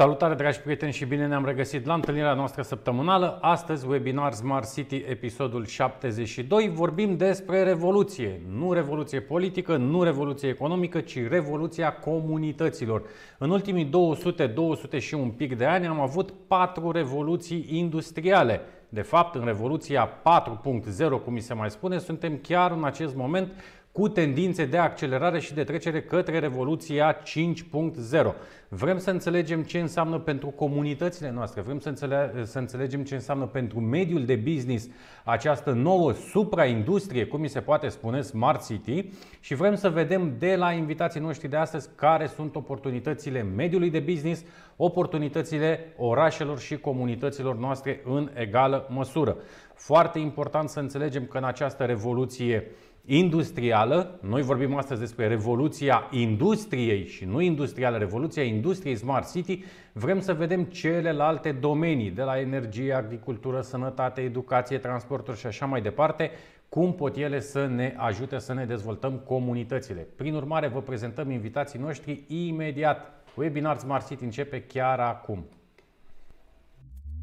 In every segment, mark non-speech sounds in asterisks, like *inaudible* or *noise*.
Salutare dragi prieteni și bine ne-am regăsit la întâlnirea noastră săptămânală. Astăzi webinar Smart City, episodul 72. Vorbim despre revoluție. Nu revoluție politică, nu revoluție economică, ci revoluția comunităților. În ultimii 200, 200 și un pic de ani am avut patru revoluții industriale. De fapt, în revoluția 4.0, cum mi se mai spune, suntem chiar în acest moment cu tendințe de accelerare și de trecere către Revoluția 5.0. Vrem să înțelegem ce înseamnă pentru comunitățile noastre, vrem să, înțele- să înțelegem ce înseamnă pentru mediul de business această nouă supraindustrie, cum mi se poate spune, Smart City și vrem să vedem de la invitații noștri de astăzi care sunt oportunitățile mediului de business, oportunitățile orașelor și comunităților noastre în egală măsură. Foarte important să înțelegem că în această revoluție industrială. Noi vorbim astăzi despre revoluția industriei și nu industrială, revoluția industriei Smart City. Vrem să vedem celelalte domenii, de la energie, agricultură, sănătate, educație, transporturi și așa mai departe, cum pot ele să ne ajute să ne dezvoltăm comunitățile. Prin urmare, vă prezentăm invitații noștri imediat. Webinar Smart City începe chiar acum.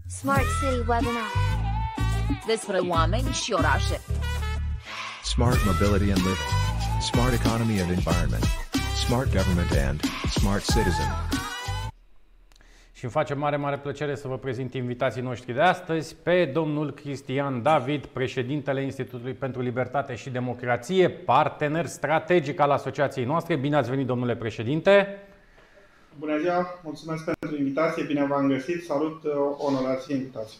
Smart City Webinar. despre oameni și orașe. Smart mobility and living. Smart economy and environment. Smart government and smart citizen. Și îmi face mare, mare plăcere să vă prezint invitații noștri de astăzi pe domnul Cristian David, președintele Institutului pentru Libertate și Democrație, partener strategic al asociației noastre. Bine ați venit, domnule președinte! Bună ziua, mulțumesc pentru invitație, bine v-am găsit, salut uh, onorație invitație.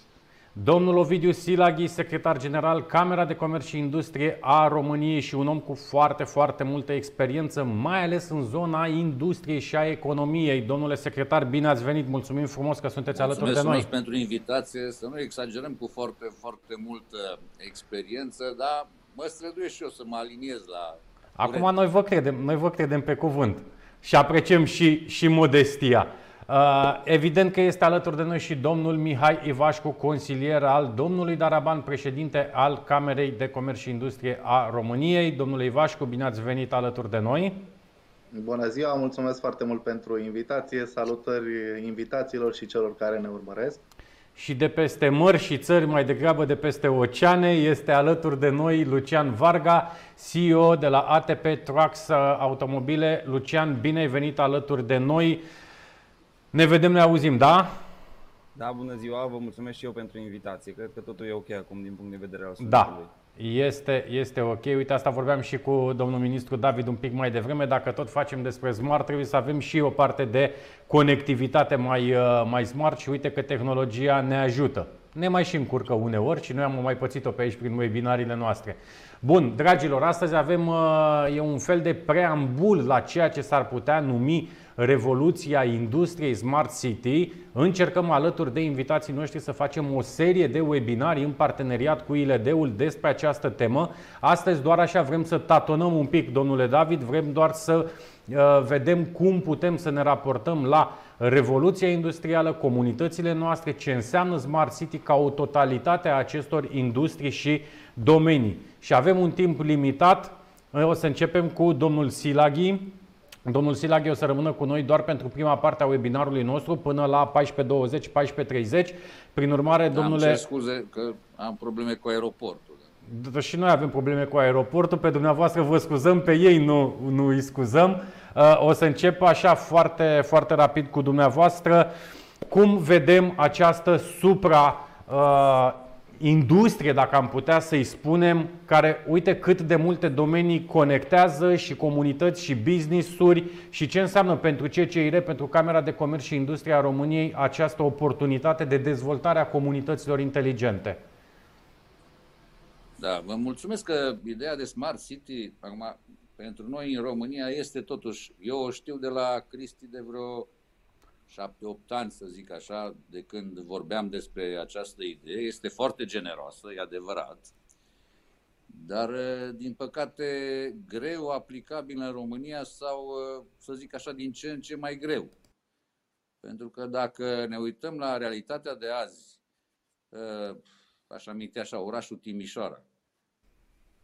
Domnul Ovidiu Silaghi, secretar general Camera de Comerț și Industrie a României și un om cu foarte, foarte multă experiență, mai ales în zona industriei și a economiei. Domnule secretar, bine ați venit, mulțumim frumos că sunteți alături de Mulțumesc noi. pentru invitație, să nu exagerăm cu foarte, foarte multă experiență, dar mă străduiesc și eu să mă aliniez la... Acum curent. noi vă credem, noi vă credem pe cuvânt și apreciem și, și modestia. Uh, Evident că este alături de noi și domnul Mihai Ivașcu, consilier al domnului Daraban, președinte al Camerei de Comerț și Industrie a României. Domnule Ivașcu, bine ați venit alături de noi. Bună ziua, mulțumesc foarte mult pentru invitație. Salutări invitațiilor și celor care ne urmăresc. Și de peste mări și țări, mai degrabă de peste oceane, este alături de noi Lucian Varga, CEO de la ATP Trucks Automobile. Lucian, bine ai venit alături de noi. Ne vedem, ne auzim, da? Da, bună ziua, vă mulțumesc și eu pentru invitație. Cred că totul e ok acum din punct de vedere al Da, sunetului. este, este ok. Uite, asta vorbeam și cu domnul ministru David un pic mai devreme. Dacă tot facem despre smart, trebuie să avem și o parte de conectivitate mai, uh, mai smart și uite că tehnologia ne ajută. Ne mai și încurcă uneori și noi am mai pățit-o pe aici prin webinariile noastre. Bun, dragilor, astăzi avem uh, e un fel de preambul la ceea ce s-ar putea numi revoluția industriei Smart City. Încercăm alături de invitații noștri să facem o serie de webinarii în parteneriat cu ILD-ul despre această temă. Astăzi doar așa vrem să tatonăm un pic, domnule David, vrem doar să uh, vedem cum putem să ne raportăm la revoluția industrială, comunitățile noastre, ce înseamnă Smart City ca o totalitate a acestor industrii și domenii. Și avem un timp limitat. O să începem cu domnul Silaghi. Domnul Silaghi o să rămână cu noi doar pentru prima parte a webinarului nostru până la 14.20, 14.30. Prin urmare, Am domnule... cer scuze că am probleme cu aeroportul. D- Și noi avem probleme cu aeroportul, pe dumneavoastră vă scuzăm, pe ei nu, nu îi scuzăm. Uh, O să încep așa foarte, foarte rapid cu dumneavoastră. Cum vedem această supra uh, industrie, dacă am putea să-i spunem, care uite cât de multe domenii conectează și comunități și business-uri și ce înseamnă pentru CCIR, pentru Camera de Comerț și Industrie a României această oportunitate de dezvoltare a comunităților inteligente. Da, vă mulțumesc că ideea de Smart City, acum, pentru noi în România este totuși, eu o știu de la Cristi de vreo 7-8 ani, să zic așa, de când vorbeam despre această idee. Este foarte generoasă, e adevărat, dar, din păcate, greu aplicabil în România sau, să zic așa, din ce în ce mai greu. Pentru că dacă ne uităm la realitatea de azi, aș aminti așa, orașul Timișoara,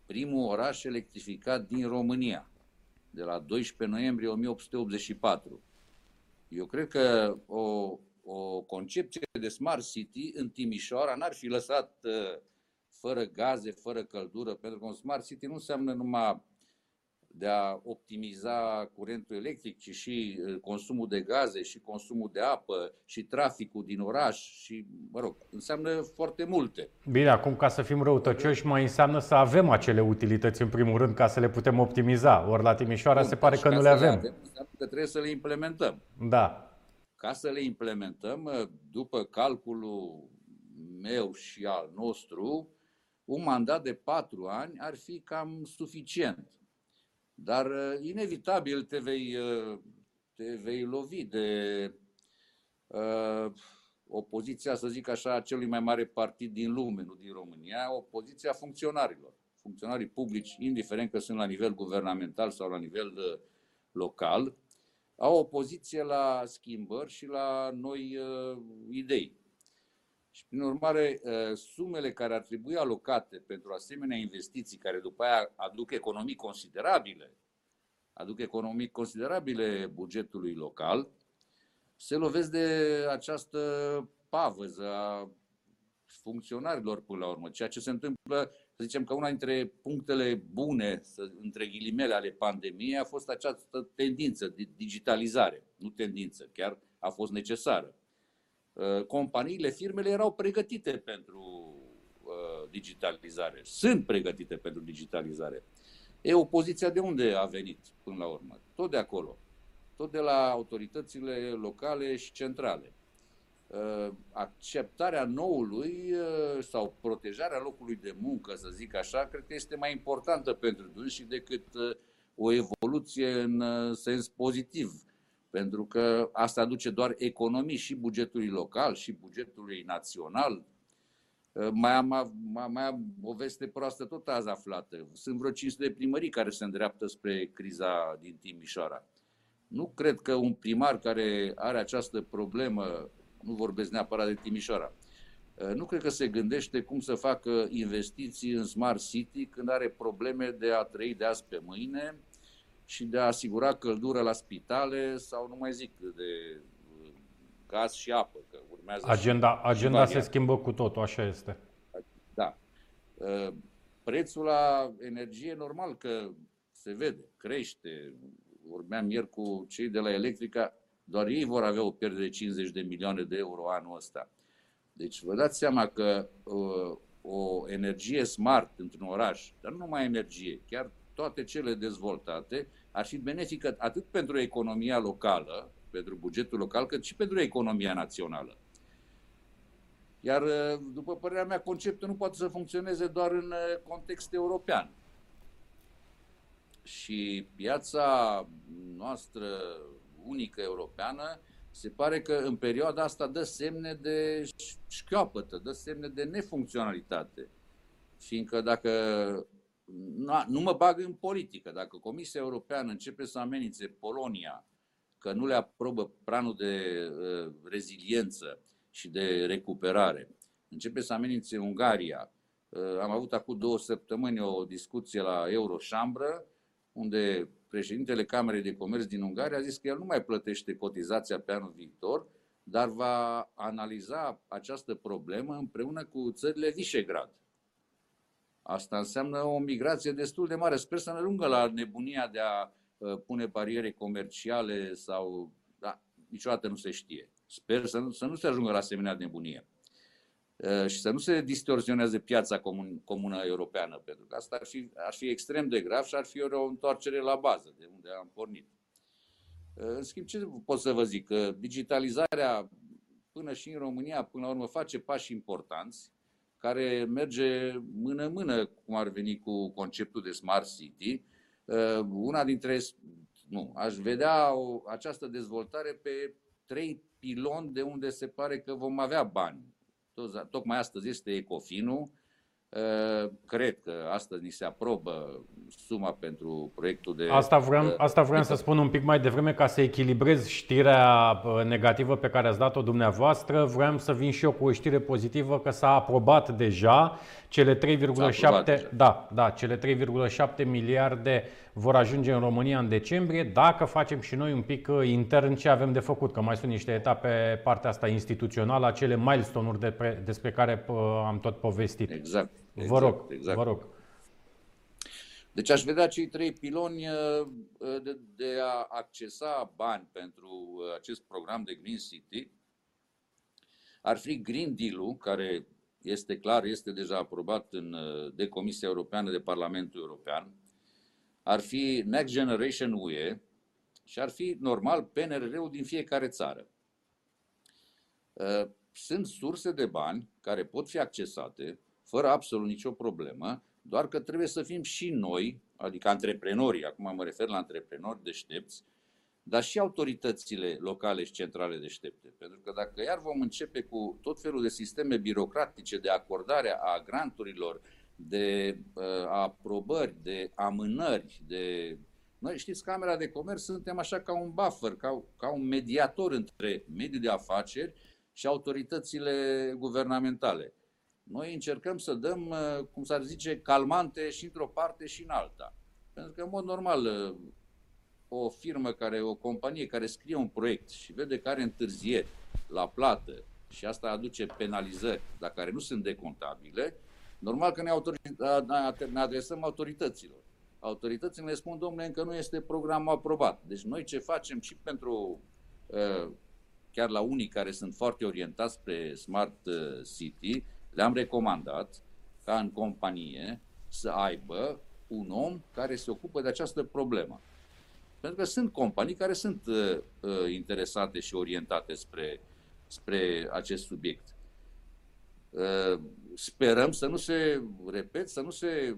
primul oraș electrificat din România, de la 12 noiembrie 1884. Eu cred că o, o concepție de smart city în Timișoara n-ar fi lăsat uh, fără gaze, fără căldură, pentru că un smart city nu înseamnă numai de a optimiza curentul electric, ci și uh, consumul de gaze, și consumul de apă, și traficul din oraș, și, mă rog, înseamnă foarte multe. Bine, acum ca să fim răutăcioși, mai înseamnă să avem acele utilități în primul rând ca să le putem optimiza. Ori la Timișoara Bun, se pare și că ca nu să le avem. înseamnă că trebuie să le implementăm. Da. Ca să le implementăm, uh, după calculul meu și al nostru, un mandat de patru ani ar fi cam suficient. Dar uh, inevitabil te vei, uh, te vei lovi de uh, opoziția, să zic așa, a celui mai mare partid din lume, nu din România, opoziția funcționarilor. Funcționarii publici, indiferent că sunt la nivel guvernamental sau la nivel uh, local, au opoziție la schimbări și la noi uh, idei. Și, prin urmare, uh, sumele care ar trebui alocate pentru asemenea investiții, care după aia aduc economii considerabile, aduc economii considerabile bugetului local, se lovesc de această pavăză a funcționarilor până la urmă. Ceea ce se întâmplă, să zicem că una dintre punctele bune, să, între ghilimele, ale pandemiei a fost această tendință de digitalizare. Nu tendință, chiar a fost necesară. Uh, companiile, firmele erau pregătite pentru uh, digitalizare. Sunt pregătite pentru digitalizare. E, opoziția de unde a venit până la urmă? Tot de acolo. Tot de la autoritățile locale și centrale. Uh, acceptarea noului sau protejarea locului de muncă, să zic așa, cred că este mai importantă pentru dânsi decât o evoluție în sens pozitiv pentru că asta aduce doar economii și bugetului local și bugetului național. Mai am, mai am o veste proastă tot azi aflată. Sunt vreo 500 de primării care se îndreaptă spre criza din Timișoara. Nu cred că un primar care are această problemă, nu vorbesc neapărat de Timișoara, nu cred că se gândește cum să facă investiții în Smart City când are probleme de a trăi de azi pe mâine, și de a asigura căldură la spitale sau nu mai zic de uh, gaz și apă, că urmează Agenda, și, agenda și se schimbă cu totul, așa este. Da. Uh, prețul la energie, normal că se vede, crește. Vorbeam ieri cu cei de la Electrica, doar ei vor avea o pierdere de 50 de milioane de euro anul ăsta. Deci vă dați seama că uh, o energie smart într-un oraș, dar nu numai energie, chiar toate cele dezvoltate, ar fi benefică atât pentru economia locală, pentru bugetul local, cât și pentru economia națională. Iar, după părerea mea, conceptul nu poate să funcționeze doar în context european. Și piața noastră unică europeană se pare că în perioada asta dă semne de șchioapătă, dă semne de nefuncționalitate. Fiindcă dacă nu mă bag în politică. Dacă Comisia Europeană începe să amenințe Polonia că nu le aprobă planul de uh, reziliență și de recuperare, începe să amenințe Ungaria. Uh, am avut acum două săptămâni o discuție la Euroșambră, unde președintele Camerei de Comerț din Ungaria a zis că el nu mai plătește cotizația pe anul viitor, dar va analiza această problemă împreună cu țările Visegrad. Asta înseamnă o migrație destul de mare. Sper să ne lungă la nebunia de a uh, pune bariere comerciale sau... Da, niciodată nu se știe. Sper să nu, să nu se ajungă la asemenea nebunie. Uh, și să nu se distorsioneze piața comun, comună europeană, pentru că asta ar fi, ar fi extrem de grav și ar fi o întoarcere la bază, de unde am pornit. Uh, în schimb, ce pot să vă zic? Că digitalizarea până și în România, până la urmă, face pași importanți, care merge mână-mână, cum ar veni cu conceptul de Smart City. Uh, una dintre, nu, aș vedea o, această dezvoltare pe trei piloni de unde se pare că vom avea bani. Tocmai astăzi este Ecofinul, Uh, cred că astăzi ni se aprobă suma pentru proiectul de... Asta vreau, uh, asta vreau să spun un pic mai devreme ca să echilibrez știrea uh, negativă pe care ați dat-o dumneavoastră. Vreau să vin și eu cu o știre pozitivă că s-a aprobat deja cele 3,7 da, da, cele 3,7 miliarde vor ajunge în România în decembrie dacă facem și noi un pic uh, intern ce avem de făcut, că mai sunt niște etape partea asta instituțională, acele milestone-uri de despre care am tot povestit. Exact. Exact vă rog, exact. vă rog. Deci aș vedea cei trei piloni uh, uh, de, de a accesa bani pentru uh, acest program de Green City. Ar fi Green Deal-ul, care este clar, este deja aprobat în, de Comisia Europeană, de Parlamentul European. Ar fi Next Generation UE și ar fi, normal, PNRR-ul din fiecare țară. Sunt surse de bani care pot fi accesate fără absolut nicio problemă doar că trebuie să fim și noi, adică antreprenorii, acum mă refer la antreprenori deștepți, dar și autoritățile locale și centrale deștepte. Pentru că dacă iar vom începe cu tot felul de sisteme birocratice de acordare a granturilor, de uh, aprobări, de amânări, de... Noi știți, Camera de Comerț suntem așa ca un buffer, ca, ca un mediator între mediul de afaceri și autoritățile guvernamentale. Noi încercăm să dăm, uh, cum s-ar zice, calmante și într-o parte și în alta. Pentru că, în mod normal, uh, o firmă care, o companie care scrie un proiect și vede că are întârzieri la plată și asta aduce penalizări, dar care nu sunt decontabile, normal că ne, autori- ne adresăm autorităților. Autoritățile ne spun, domnule, încă nu este programul aprobat. Deci noi ce facem și pentru, uh, chiar la unii care sunt foarte orientați pe Smart City, le-am recomandat ca în companie să aibă un om care se ocupă de această problemă. Pentru că sunt companii care sunt uh, uh, interesate și orientate spre, spre acest subiect. Uh, sperăm să nu se, repet, să nu se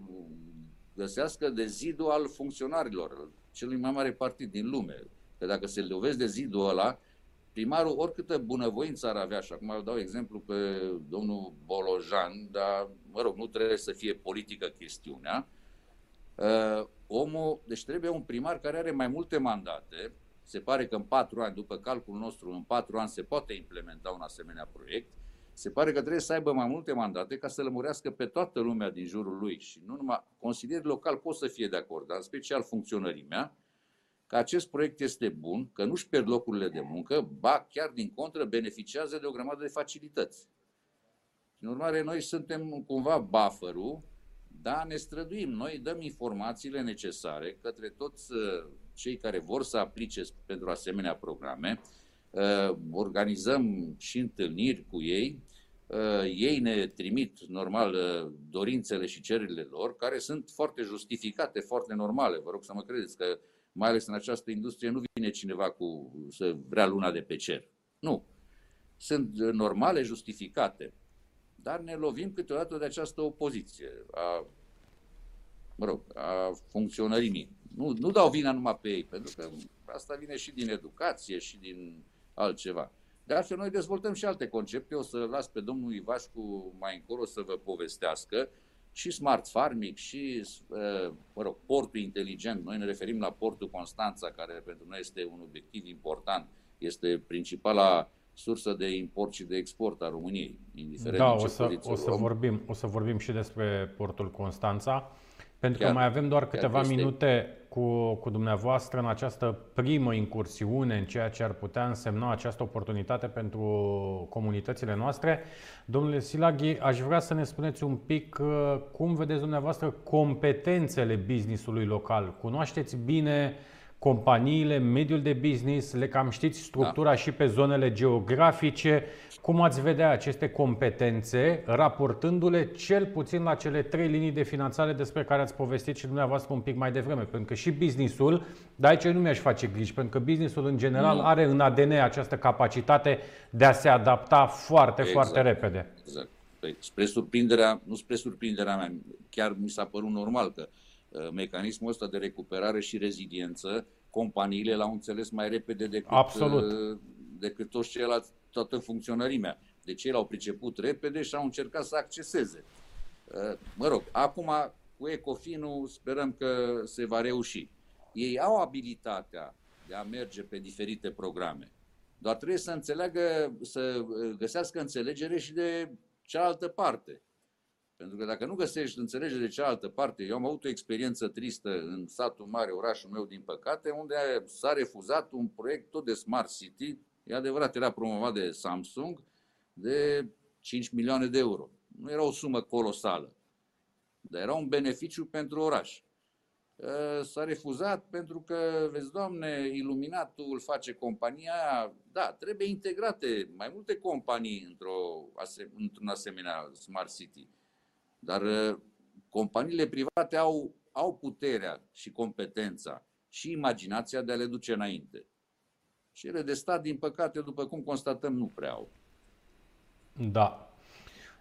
găsească de zidul al funcționarilor, celui mai mare partid din lume. Că dacă se lovesc de zidul ăla, primarul, oricâtă bunăvoință ar avea, și acum dau exemplu pe domnul Bolojan, dar, mă rog, nu trebuie să fie politică chestiunea, uh, omul, deci trebuie un primar care are mai multe mandate, se pare că în patru ani, după calculul nostru, în patru ani se poate implementa un asemenea proiect, se pare că trebuie să aibă mai multe mandate ca să lămurească pe toată lumea din jurul lui. Și nu numai consilierii local pot să fie de acord, dar în special funcționarii mea, că acest proiect este bun, că nu-și pierd locurile de muncă, ba chiar din contră beneficiază de o grămadă de facilități. În urmare, noi suntem cumva buffer dar ne străduim. Noi dăm informațiile necesare către toți uh, cei care vor să aplice pentru asemenea programe, uh, organizăm și întâlniri cu ei, uh, ei ne trimit normal dorințele și cererile lor, care sunt foarte justificate, foarte normale. Vă rog să mă credeți că mai ales în această industrie, nu vine cineva cu să vrea luna de pe cer. Nu. Sunt normale, justificate. Dar ne lovim câteodată de această opoziție a, mă rog, a funcționării Nu, nu dau vina numai pe ei, pentru că asta vine și din educație și din altceva. De altfel, noi dezvoltăm și alte concepte. O să las pe domnul Ivașcu mai încolo să vă povestească și smart farming și, uh, mă rog, portul inteligent. Noi ne referim la portul Constanța, care pentru noi este un obiectiv important, este principala sursă de import și de export a României, indiferent da, o să, o să, vorbim, o să vorbim și despre portul Constanța. Pentru chiar, că mai avem doar câteva minute cu, cu dumneavoastră în această primă incursiune în ceea ce ar putea însemna această oportunitate pentru comunitățile noastre. Domnule Silaghi, aș vrea să ne spuneți un pic uh, cum vedeți dumneavoastră competențele businessului local. Cunoașteți bine companiile, mediul de business, le cam știți structura da. și pe zonele geografice. Cum ați vedea aceste competențe raportându-le cel puțin la cele trei linii de finanțare despre care ați povestit și dumneavoastră un pic mai devreme? Pentru că și businessul, dar aici nu mi-aș face griji, pentru că businessul în general nu. are în ADN această capacitate de a se adapta foarte, exact. foarte repede. Exact. Păi, spre surprinderea, nu spre surprinderea mea, chiar mi s-a părut normal că uh, mecanismul ăsta de recuperare și reziliență, companiile l-au înțeles mai repede decât, Absolut. Uh, decât toți ceilalți toată funcționărimea. Deci ei l-au priceput repede și au încercat să acceseze. Uh, mă rog, acum cu Ecofinul sperăm că se va reuși. Ei au abilitatea de a merge pe diferite programe, doar trebuie să înțeleagă, să găsească înțelegere și de cealaltă parte. Pentru că dacă nu găsești înțelegere de cealaltă parte, eu am avut o experiență tristă în satul mare, orașul meu, din păcate, unde s-a refuzat un proiect tot de Smart City, e adevărat, era promovat de Samsung, de 5 milioane de euro. Nu era o sumă colosală, dar era un beneficiu pentru oraș. Ă, s-a refuzat pentru că, vezi, doamne, iluminatul face compania aia. Da, trebuie integrate mai multe companii într-o, într-un asemenea Smart City. Dar ă, companiile private au, au puterea și competența și imaginația de a le duce înainte. Cele de stat, din păcate, după cum constatăm, nu prea au. Da.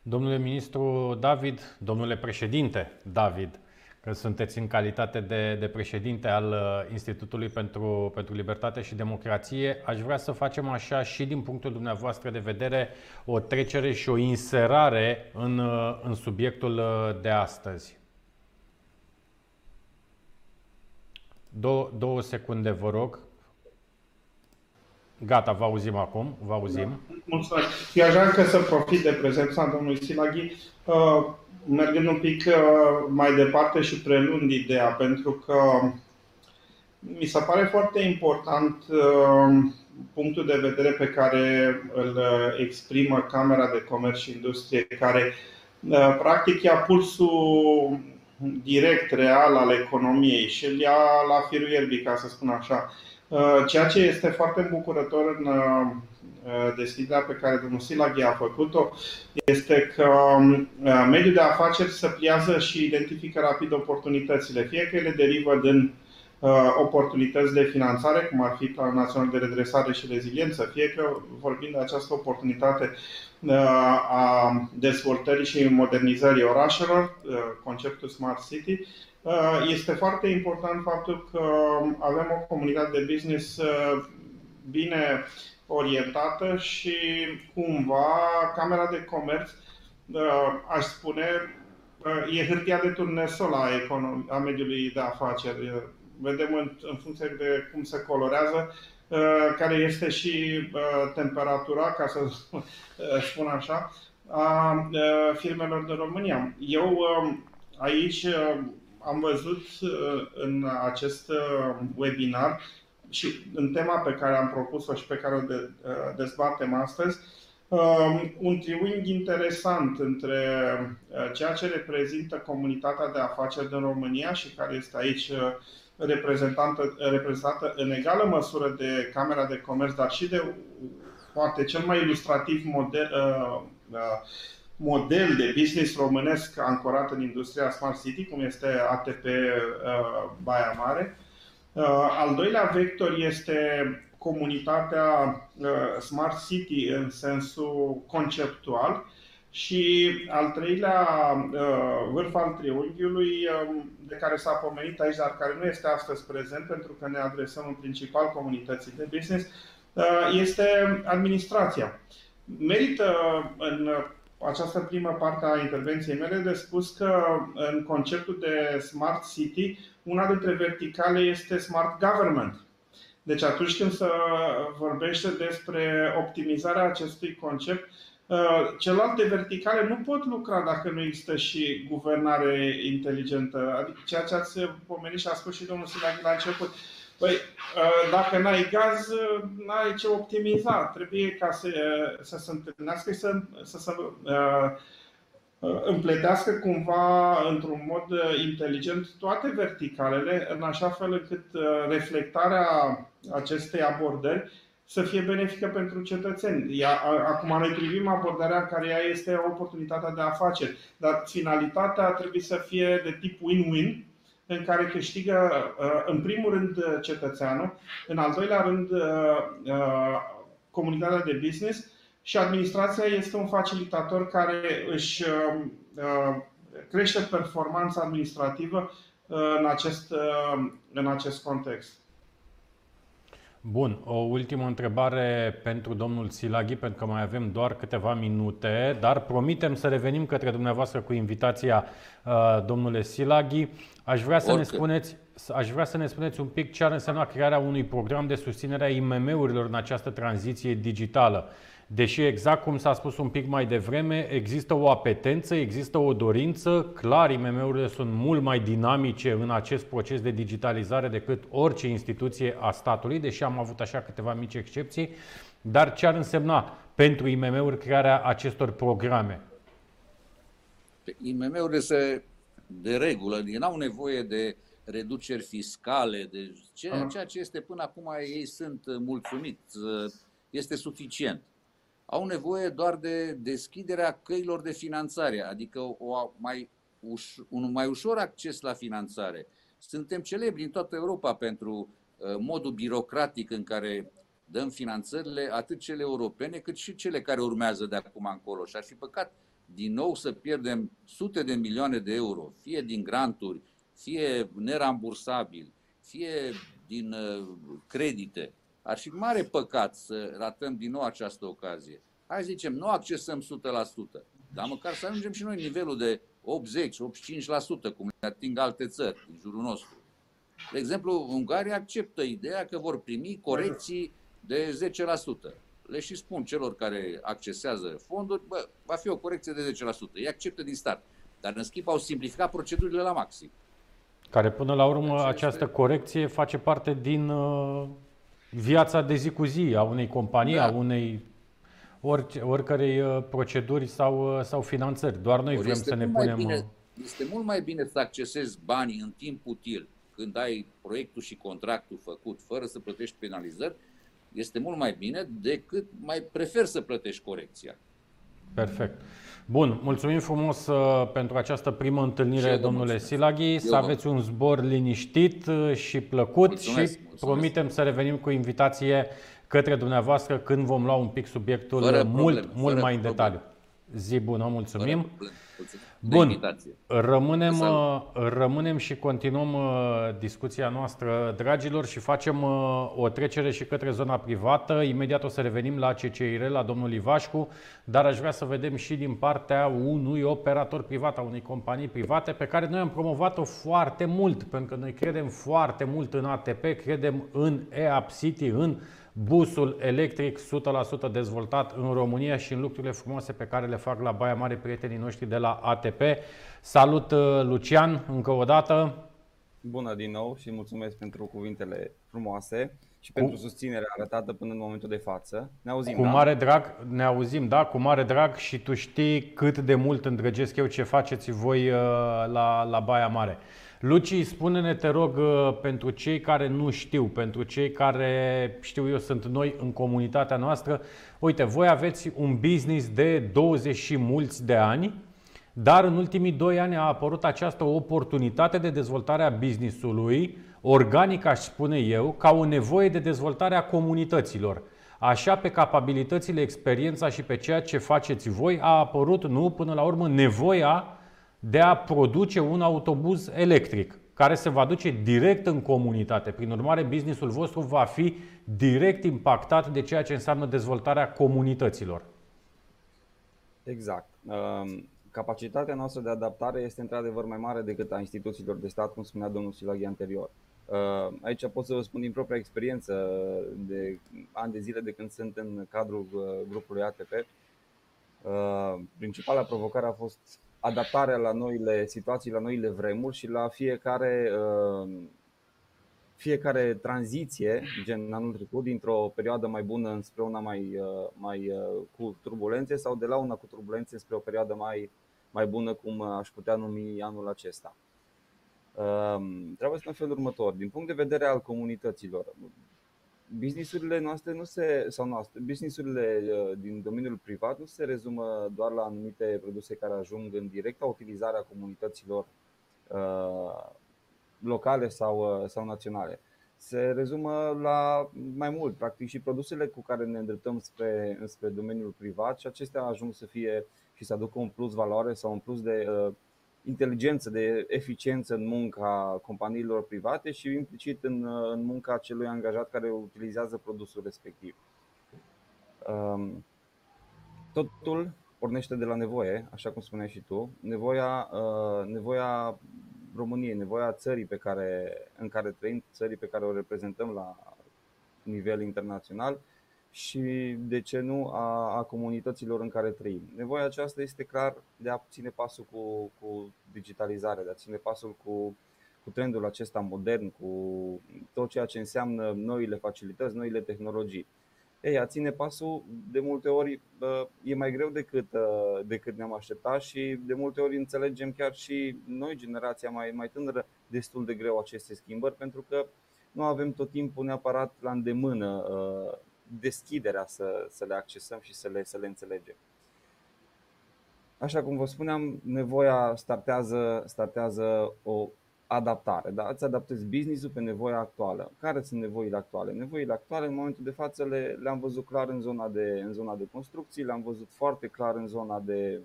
Domnule ministru David, domnule președinte David, că sunteți în calitate de, de președinte al uh, Institutului pentru, pentru Libertate și Democrație, aș vrea să facem așa și din punctul dumneavoastră de vedere o trecere și o inserare în, uh, în subiectul uh, de astăzi. Două, două secunde, vă rog. Gata, vă auzim acum, vă auzim. Da. Mulțumesc. Eu aș vrea să profit de prezența domnului Silaghi, uh, mergând un pic uh, mai departe și prelund ideea, pentru că mi se pare foarte important uh, punctul de vedere pe care îl exprimă Camera de Comerț și Industrie, care practic ia pulsul direct, real al economiei și îl ia la firul ierbii, ca să spun așa. Uh, ceea ce este foarte îmbucurător în uh, deschiderea pe care domnul Silaghi a făcut-o este că um, uh, mediul de afaceri se pliază și identifică rapid oportunitățile, fie că ele derivă din oportunități de finanțare, cum ar fi Planul Național de Redresare și Reziliență, fie că vorbim de această oportunitate a dezvoltării și modernizării orașelor, conceptul Smart City, Uh, este foarte important faptul că avem o comunitate de business uh, bine orientată și cumva Camera de Comerț, uh, aș spune, e hârtia de turnesol a, econom- a mediului de afaceri. Vedem în, în funcție de cum se colorează, care este și temperatura, ca să *laughs* spun așa, a firmelor din România. Eu aici am văzut uh, în acest uh, webinar și în tema pe care am propus-o și pe care o uh, dezbatem astăzi, um, un triunghi interesant între ceea ce reprezintă comunitatea de afaceri din România și care este aici reprezentată, reprezentată în egală măsură de Camera de Comerț, dar și de poate cel mai ilustrativ model, model de business românesc ancorat în industria Smart City, cum este ATP uh, Baia Mare. Uh, al doilea vector este comunitatea uh, Smart City în sensul conceptual și al treilea uh, vârf al triunghiului uh, de care s-a pomenit aici, dar care nu este astăzi prezent pentru că ne adresăm în principal comunității de business, uh, este administrația. Merită în această primă parte a intervenției mele de spus că în conceptul de Smart City, una dintre verticale este Smart Government. Deci atunci când se vorbește despre optimizarea acestui concept, uh, celelalte verticale nu pot lucra dacă nu există și guvernare inteligentă. Adică ceea ce ați pomenit și a spus și domnul Silaghi la început. Păi, ă, dacă n-ai gaz, n-ai ce optimiza. Trebuie ca să, să se întâlnească și să, să, să uh, împletească cumva într-un mod inteligent toate verticalele, în așa fel încât reflectarea acestei abordări să fie benefică pentru cetățeni. Ea, acum noi privim abordarea în care ea este oportunitatea de afaceri, dar finalitatea trebuie să fie de tip win-win, în care câștigă uh, în primul rând uh, cetățeanul, în al doilea rând uh, comunitatea de business și administrația este un facilitator care își crește performanța administrativă în acest, în acest context. Bun, o ultimă întrebare pentru domnul Silaghi, pentru că mai avem doar câteva minute, dar promitem să revenim către dumneavoastră cu invitația uh, domnule Silaghi. Aș vrea să ne spuneți aș vrea să ne spuneți un pic ce ar însemna crearea unui program de susținere a IMM-urilor în această tranziție digitală. Deși exact cum s-a spus un pic mai devreme, există o apetență, există o dorință, clar IMM-urile sunt mult mai dinamice în acest proces de digitalizare decât orice instituție a statului, deși am avut așa câteva mici excepții, dar ce ar însemna pentru IMM-uri crearea acestor programe? IMM-urile se de regulă, n-au nevoie de reduceri fiscale, de ceea, ceea ce este până acum ei sunt mulțumiți, este suficient au nevoie doar de deschiderea căilor de finanțare, adică o mai uș- un mai ușor acces la finanțare. Suntem celebri în toată Europa pentru uh, modul birocratic în care dăm finanțările, atât cele europene, cât și cele care urmează de acum încolo. Și ar fi păcat din nou să pierdem sute de milioane de euro, fie din granturi, fie nerambursabil, fie din uh, credite. Ar fi mare păcat să ratăm din nou această ocazie. Hai să zicem, nu accesăm 100%, dar măcar să ajungem și noi nivelul de 80-85%, cum ne ating alte țări din jurul nostru. De exemplu, Ungaria acceptă ideea că vor primi corecții de 10%. Le și spun celor care accesează fonduri, bă, va fi o corecție de 10%. Ei acceptă din start. Dar în schimb au simplificat procedurile la maxim. Care până la urmă deci această este... corecție face parte din uh, viața de zi cu zi a unei companii, da. a unei orice, oricărei uh, proceduri sau, uh, sau finanțări. Doar noi vrem să ne punem... Bine, uh, este mult mai bine să accesezi banii în timp util, când ai proiectul și contractul făcut, fără să plătești penalizări, este mult mai bine decât mai prefer să plătești corecția. Perfect. Bun, mulțumim frumos uh, pentru această primă întâlnire, domnule mulțumesc. Silaghi. Să aveți un zbor liniștit și plăcut mulțumesc, și mulțumesc. promitem să revenim cu invitație către dumneavoastră când vom lua un pic subiectul fără mult, problem, mult mai în detaliu. Zi bună, mulțumim. Bun, rămânem, uh, rămânem și continuăm uh, discuția noastră, dragilor, și facem uh, o trecere și către zona privată. Imediat o să revenim la CCIR, la domnul Ivașcu, dar aș vrea să vedem și din partea unui operator privat, a unei companii private, pe care noi am promovat-o foarte mult, pentru că noi credem foarte mult în ATP, credem în EAP City, în busul electric 100% dezvoltat în România și în lucrurile frumoase pe care le fac la Baia Mare prietenii noștri de la ATP. Salut uh, Lucian, încă o dată! Bună din nou și mulțumesc pentru cuvintele frumoase și cu... pentru susținerea arătată până în momentul de față. Ne auzim, Cu da? mare drag, ne auzim, da, cu mare drag și tu știi cât de mult îndrăgesc eu ce faceți voi uh, la, la Baia Mare. Luci, spune-ne, te rog, uh, pentru cei care nu știu, pentru cei care, știu eu, sunt noi în comunitatea noastră, uite, voi aveți un business de 20 și mulți de ani, dar în ultimii doi ani a apărut această oportunitate de dezvoltare a businessului, organic aș spune eu, ca o nevoie de dezvoltare a comunităților. Așa, pe capabilitățile, experiența și pe ceea ce faceți voi, a apărut, nu, până la urmă, nevoia de a produce un autobuz electric care se va duce direct în comunitate. Prin urmare, businessul vostru va fi direct impactat de ceea ce înseamnă dezvoltarea comunităților. Exact. Um, capacitatea noastră de adaptare este într-adevăr mai mare decât a instituțiilor de stat, cum spunea domnul Silaghi anterior. Uh, aici pot să vă spun din propria experiență de ani de zile de când sunt în cadrul uh, grupului ATP. Uh, principala provocare a fost adaptarea la noile situații, la noile vremuri și la fiecare, uh, fiecare tranziție, gen anul trecut, dintr-o perioadă mai bună spre una mai, uh, mai uh, cu turbulențe sau de la una cu turbulențe spre o perioadă mai, mai bună, cum aș putea numi anul acesta. Trebuie să în felul următor. Din punct de vedere al comunităților, businessurile noastre nu se, sau noastre, businessurile uh, din domeniul privat nu se rezumă doar la anumite produse care ajung în directa utilizare a comunităților uh, locale sau, uh, sau naționale. Se rezumă la mai mult, practic, și produsele cu care ne îndreptăm spre, spre domeniul privat și acestea ajung să fie și să aducă un plus valoare sau un plus de uh, inteligență, de eficiență în munca companiilor private și implicit în, în munca celui angajat care utilizează produsul respectiv. Um, totul pornește de la nevoie, așa cum spuneai și tu, nevoia, uh, nevoia României, nevoia țării pe care, în care trăim, țării pe care o reprezentăm la nivel internațional și, de ce nu, a, a comunităților în care trăim. Nevoia aceasta este clar de a ține pasul cu, cu digitalizarea, de a ține pasul cu, cu trendul acesta modern, cu tot ceea ce înseamnă noile facilități, noile tehnologii. Ei, a ține pasul de multe ori e mai greu decât, decât ne-am așteptat și de multe ori înțelegem chiar și noi, generația mai, mai tânără, destul de greu aceste schimbări pentru că nu avem tot timpul neapărat la îndemână deschiderea să, să le accesăm și să le, să le înțelegem. Așa cum vă spuneam, nevoia startează, startează o adaptare. Da? Îți adaptezi business-ul pe nevoia actuală. Care sunt nevoile actuale? Nevoile actuale, în momentul de față, le, le-am văzut clar în zona, de, în zona de construcții, le-am văzut foarte clar în zona de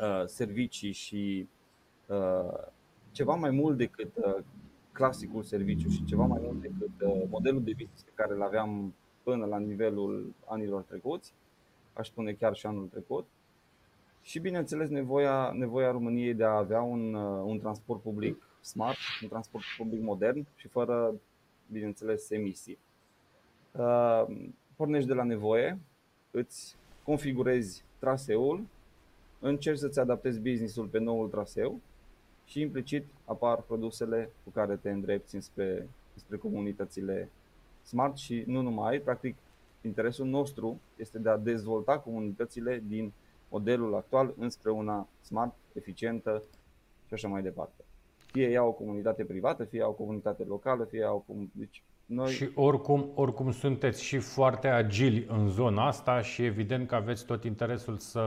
uh, servicii și uh, ceva mai mult decât uh, clasicul serviciu și ceva mai mult decât uh, modelul de business pe care îl aveam până la nivelul anilor trecuți, aș spune chiar și anul trecut. Și bineînțeles nevoia, nevoia României de a avea un, uh, un transport public smart, un transport public modern și fără, bineînțeles, emisii. Uh, pornești de la nevoie, îți configurezi traseul, încerci să-ți adaptezi businessul pe noul traseu și implicit apar produsele cu care te îndrepți spre, spre comunitățile smart și nu numai, practic interesul nostru este de a dezvolta comunitățile din modelul actual înspre una smart, eficientă și așa mai departe. Fie ea o comunitate privată, fie ea o comunitate locală, fie ea o comunitate... Deci noi... Și oricum, oricum sunteți și foarte agili în zona asta și evident că aveți tot interesul să,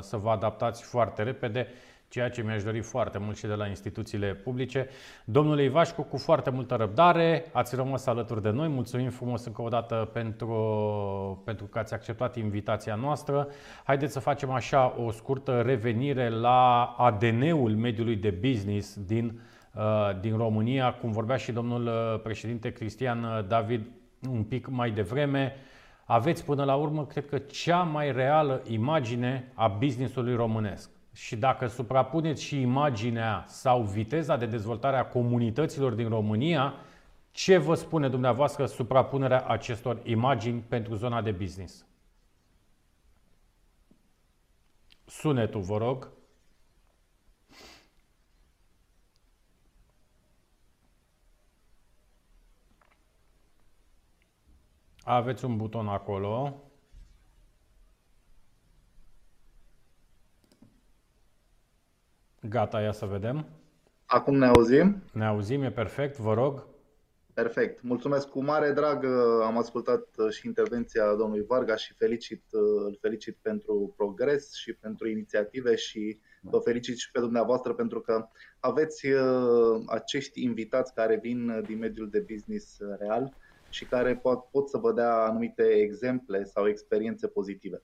să vă adaptați foarte repede ceea ce mi-aș dori foarte mult și de la instituțiile publice. Domnule Ivașcu, cu foarte multă răbdare, ați rămas alături de noi. Mulțumim frumos încă o dată pentru, pentru că ați acceptat invitația noastră. Haideți să facem așa o scurtă revenire la ADN-ul mediului de business din, uh, din România, cum vorbea și domnul uh, președinte Cristian uh, David un pic mai devreme. Aveți până la urmă, cred că, cea mai reală imagine a businessului românesc și dacă suprapuneți și imaginea sau viteza de dezvoltare a comunităților din România, ce vă spune dumneavoastră suprapunerea acestor imagini pentru zona de business? Sunetul, vă rog. Aveți un buton acolo. Gata, ia să vedem. Acum ne auzim? Ne auzim, e perfect, vă rog. Perfect. Mulțumesc cu mare drag. Am ascultat uh, și intervenția domnului Varga și felicit, uh, îl felicit pentru progres și pentru inițiative și vă felicit și pe dumneavoastră pentru că aveți uh, acești invitați care vin din mediul de business real și care pot, pot să vă dea anumite exemple sau experiențe pozitive.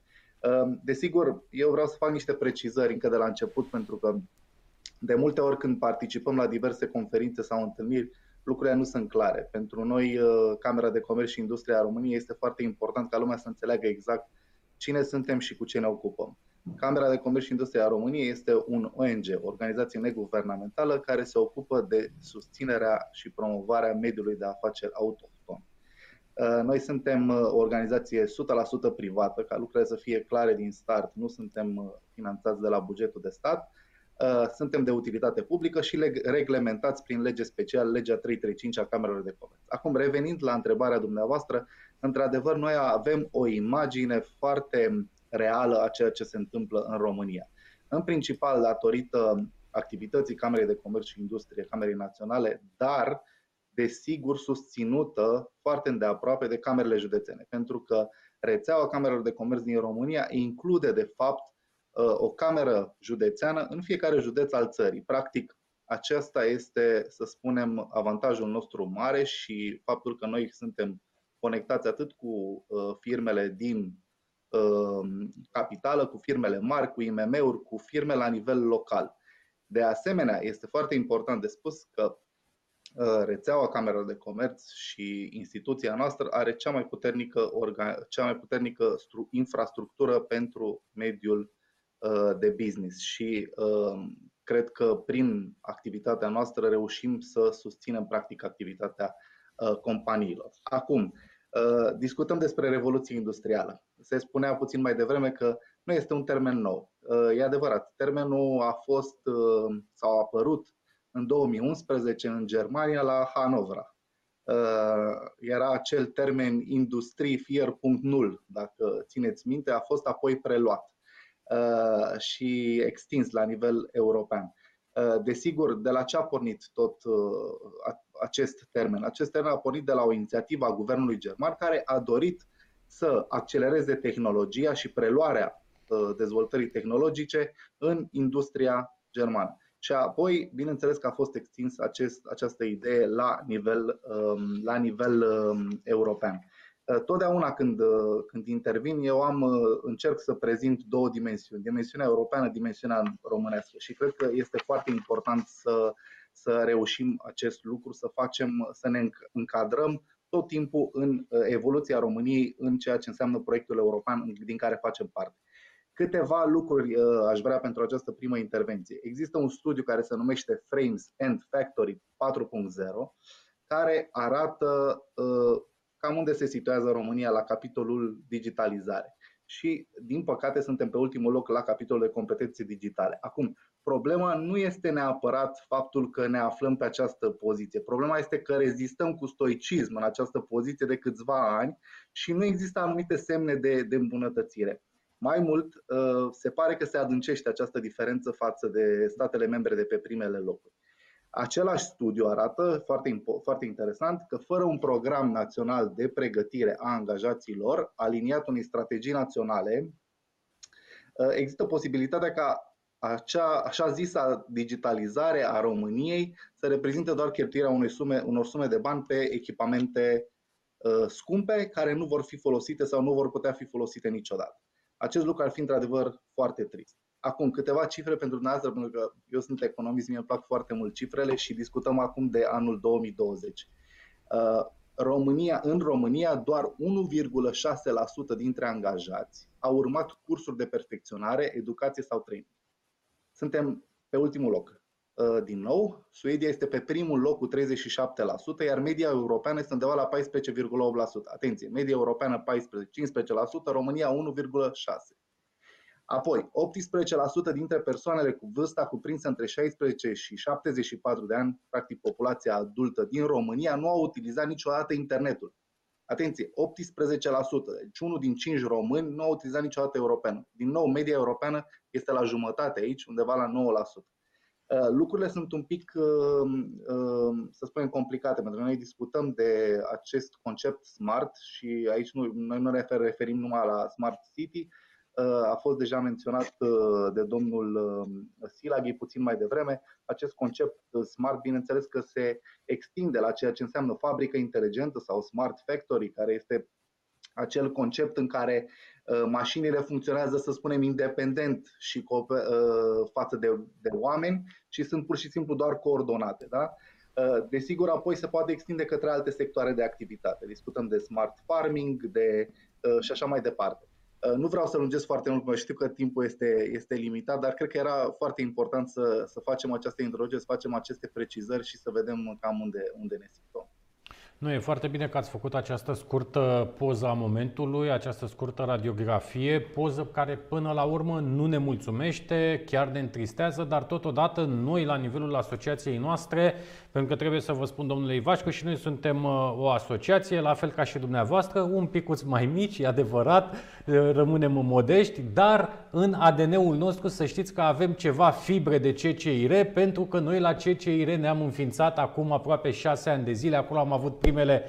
Desigur, eu vreau să fac niște precizări încă de la început pentru că de multe ori când participăm la diverse conferințe sau întâlniri, lucrurile nu sunt clare. Pentru noi, uh, Camera de Comerț și Industria a României este foarte important ca lumea să înțeleagă exact cine suntem și cu ce ne ocupăm. Camera de Comerț și Industria a României este un ONG, o organizație neguvernamentală care se ocupă de susținerea și promovarea mediului de afaceri autohton. Uh, noi suntem uh, o organizație 100% privată, ca lucrurile să fie clare din start, nu suntem finanțați de la bugetul de stat Uh, suntem de utilitate publică și reglementați prin lege specială, legea 335 a Camerelor de Comerț. Acum, revenind la întrebarea dumneavoastră, într-adevăr, noi avem o imagine foarte reală a ceea ce se întâmplă în România. În principal, datorită activității Camerei de Comerț și Industrie, Camerei Naționale, dar, desigur, susținută foarte îndeaproape de camerele județene, pentru că rețeaua Camerelor de Comerț din România include, de fapt, Uh, o cameră județeană în fiecare județ al țării. Practic, acesta este, să spunem, avantajul nostru mare și faptul că noi suntem conectați atât cu uh, firmele din uh, capitală, cu firmele mari, cu IMM-uri, cu firme la nivel local. De asemenea, este foarte important de spus că uh, rețeaua Camerelor de Comerț și instituția noastră are cea mai puternică, organ- cea mai puternică stru- infrastructură pentru mediul uh, de business și uh, cred că prin activitatea noastră reușim să susținem practic activitatea companiilor. Acum, discutăm despre revoluție industrială. Se spunea puțin mai devreme că nu este un termen nou. Uh, e adevărat, termenul a fost uh, sau a apărut în 2011 în Germania la Hanovra. Uh, era acel termen Industrie 4.0, dacă țineți minte, a fost apoi preluat și extins la nivel european. Desigur, de la ce a pornit tot acest termen? Acest termen a pornit de la o inițiativă a guvernului german care a dorit să accelereze tehnologia și preluarea Uh, dezvoltării tehnologice în industria germană. Și apoi, bineînțeles că a fost extins acest, această idee la nivel, um, la nivel um, european. Uh, totdeauna când, uh, când intervin, eu am, încerc să prezint două dimensiuni, dimensiunea europeană, dimensiunea românească și cred că este foarte important să, să reușim acest lucru, să facem, să ne încadrăm tot timpul în evoluția României în ceea ce înseamnă proiectul european din care facem parte. Câteva lucruri uh, aș vrea pentru această primă intervenție. Există un studiu care se numește Frames and Factory 4.0, care arată uh, cam unde se situează România la capitolul digitalizare. Și, din păcate, suntem pe ultimul loc la capitolul de competențe digitale. Acum, problema nu este neapărat faptul că ne aflăm pe această poziție. Problema este că rezistăm cu stoicism în această poziție de câțiva ani și nu există anumite semne de, de îmbunătățire. Mai mult, uh, se pare că se adâncește această diferență față de statele membre de pe primele locuri. Același studiu arată, foarte, foarte interesant, că fără un program național de pregătire a angajaților, aliniat unei strategii naționale, uh, există posibilitatea ca acea așa zisa digitalizare a României să reprezinte doar cheltuirea unei sume, unor sume de bani pe echipamente uh, scumpe care nu vor fi folosite sau nu vor putea fi folosite niciodată. Acest lucru ar fi într-adevăr foarte trist. Acum, câteva cifre pentru dumneavoastră, pentru că eu sunt economist, mi-e plac foarte mult cifrele și discutăm acum de anul 2020. Uh, România, în România, doar 1,6% dintre angajați au urmat cursuri de perfecționare, educație sau training. Suntem pe ultimul loc. Uh, din nou, Suedia este pe primul loc cu 37%, iar media europeană este undeva la 14,8%. Atenție, media europeană 14, 15%, România 1,6%. Apoi, 18% dintre persoanele cu vârsta cuprinsă între 16 și 74 de ani, practic populația adultă din România, nu au utilizat niciodată internetul. Atenție, 18%, deci unul din 5 români nu au utilizat niciodată europeană. Din nou, media europeană este la jumătate aici, undeva la 9%. Uh, lucrurile sunt un pic, uh, uh, să spunem, complicate, pentru că noi discutăm de acest concept smart și aici nu, noi nu ne referim numai la Smart City, a fost deja menționat de domnul Silaghi puțin mai devreme. Acest concept smart, bineînțeles că se extinde la ceea ce înseamnă fabrică inteligentă sau smart factory, care este acel concept în care uh, mașinile funcționează, să spunem, independent și uh, față de, de oameni și sunt pur și simplu doar coordonate. Da? Uh, desigur, apoi se poate extinde către alte sectoare de activitate. Discutăm de smart farming de, și așa mai departe. Nu vreau să lungesc foarte mult, știu că timpul este, este limitat, dar cred că era foarte important să, să facem această introducere, să facem aceste precizări și să vedem cam unde, unde ne situăm. Nu, e foarte bine că ați făcut această scurtă poză a momentului, această scurtă radiografie, poză care până la urmă nu ne mulțumește, chiar ne întristează, dar totodată noi la nivelul asociației noastre, pentru că trebuie să vă spun domnule Ivaș că și noi suntem uh, o asociație, la fel ca și dumneavoastră, un picuț mai mici, e adevărat, uh, rămânem modești, dar în ADN-ul nostru să știți că avem ceva fibre de CCIR, pentru că noi la CCIR ne-am înființat acum aproape șase ani de zile, acolo am avut primele,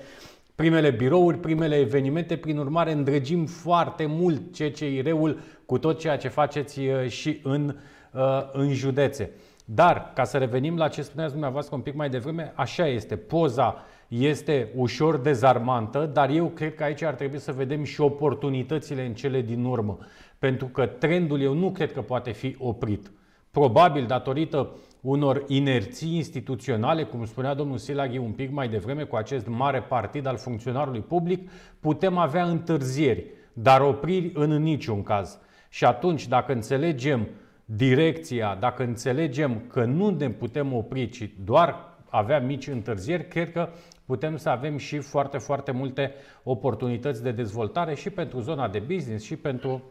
primele birouri, primele evenimente. Prin urmare, îndrăgim foarte mult CCIR-ul cu tot ceea ce faceți uh, și în, uh, în județe. Dar, ca să revenim la ce spuneați dumneavoastră un pic mai devreme, așa este. Poza este ușor dezarmantă, dar eu cred că aici ar trebui să vedem și oportunitățile în cele din urmă. Pentru că trendul eu nu cred că poate fi oprit. Probabil datorită unor inerții instituționale, cum spunea domnul Silaghi un pic mai devreme, cu acest mare partid al funcționarului public, putem avea întârzieri, dar opriri în niciun caz. Și atunci, dacă înțelegem direcția, dacă înțelegem că nu ne putem opri, ci doar avea mici întârzieri, cred că putem să avem și foarte, foarte multe oportunități de dezvoltare și pentru zona de business și pentru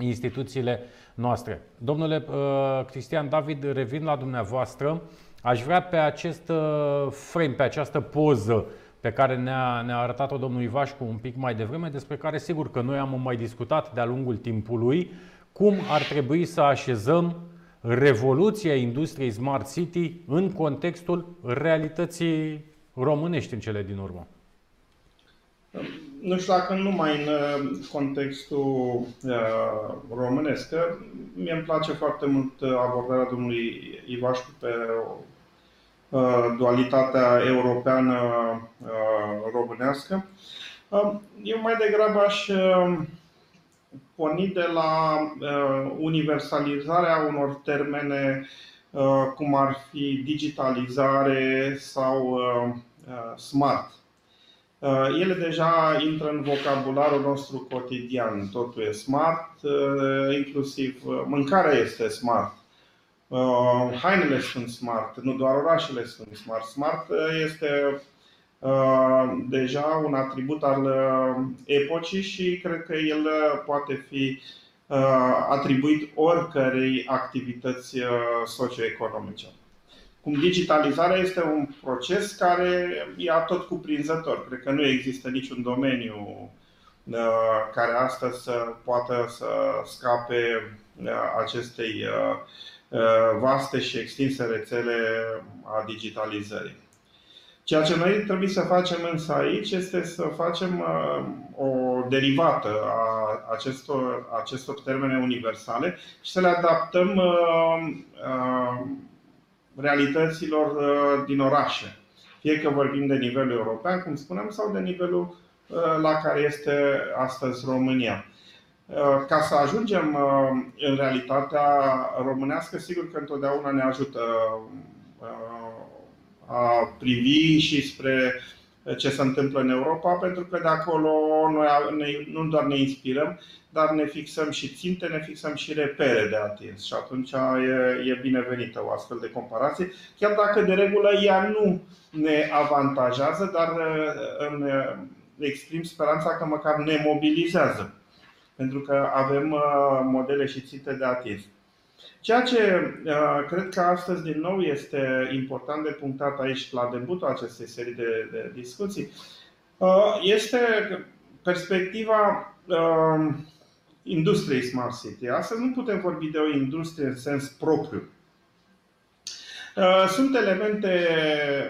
instituțiile noastre. Domnule uh, Cristian David, revin la dumneavoastră. Aș vrea pe acest uh, frame, pe această poză pe care ne-a, ne arătat-o domnul Ivașcu un pic mai devreme, despre care sigur că noi am mai discutat de-a lungul timpului, cum ar trebui să așezăm revoluția industriei Smart City în contextul realității românești în cele din urmă. Nu știu dacă numai în uh, contextul uh, românesc, că mie îmi place foarte mult uh, abordarea domnului Ivașcu pe uh, dualitatea europeană-românească. Uh, eu mai degrabă aș uh, porni de la uh, universalizarea unor termene uh, cum ar fi digitalizare sau uh, uh smart. Uh, ele deja intră în vocabularul nostru cotidian. Totul e smart, uh, inclusiv uh, mâncarea este smart. Hainele sunt smart, nu doar orașele sunt smart. Smart este deja un atribut al epocii și cred că el poate fi atribuit oricărei activități socioeconomice. Cum digitalizarea este un proces care e tot cuprinzător. Cred că nu există niciun domeniu uh, care astăzi să poată să scape uh, acestei uh, vaste și extinse rețele a digitalizării. Ceea ce noi trebuie să facem însă aici este să facem o derivată a acestor, acestor termene universale și să le adaptăm realităților uh, din orașe. Fie că vorbim de nivelul european, cum spuneam, sau de nivelul uh, la care este astăzi România. Uh, ca să ajungem în realitatea românească, sigur că întotdeauna ne ajută a privi și spre ce se întâmplă în Europa, pentru că de acolo noi nu doar ne inspirăm, dar ne fixăm și ținte, ne fixăm și repere de atins. Și atunci e, e binevenită o astfel de comparație, chiar dacă de regulă ea nu ne avantajează, dar îmi exprim speranța că măcar ne mobilizează. Pentru că avem modele și ținte de atins. Ceea ce uh, cred că astăzi din nou este important de punctat aici la debutul acestei serii de, de discuții uh, este perspectiva uh, industriei Smart City. Astăzi nu putem vorbi de o industrie în sens propriu. Uh, sunt elemente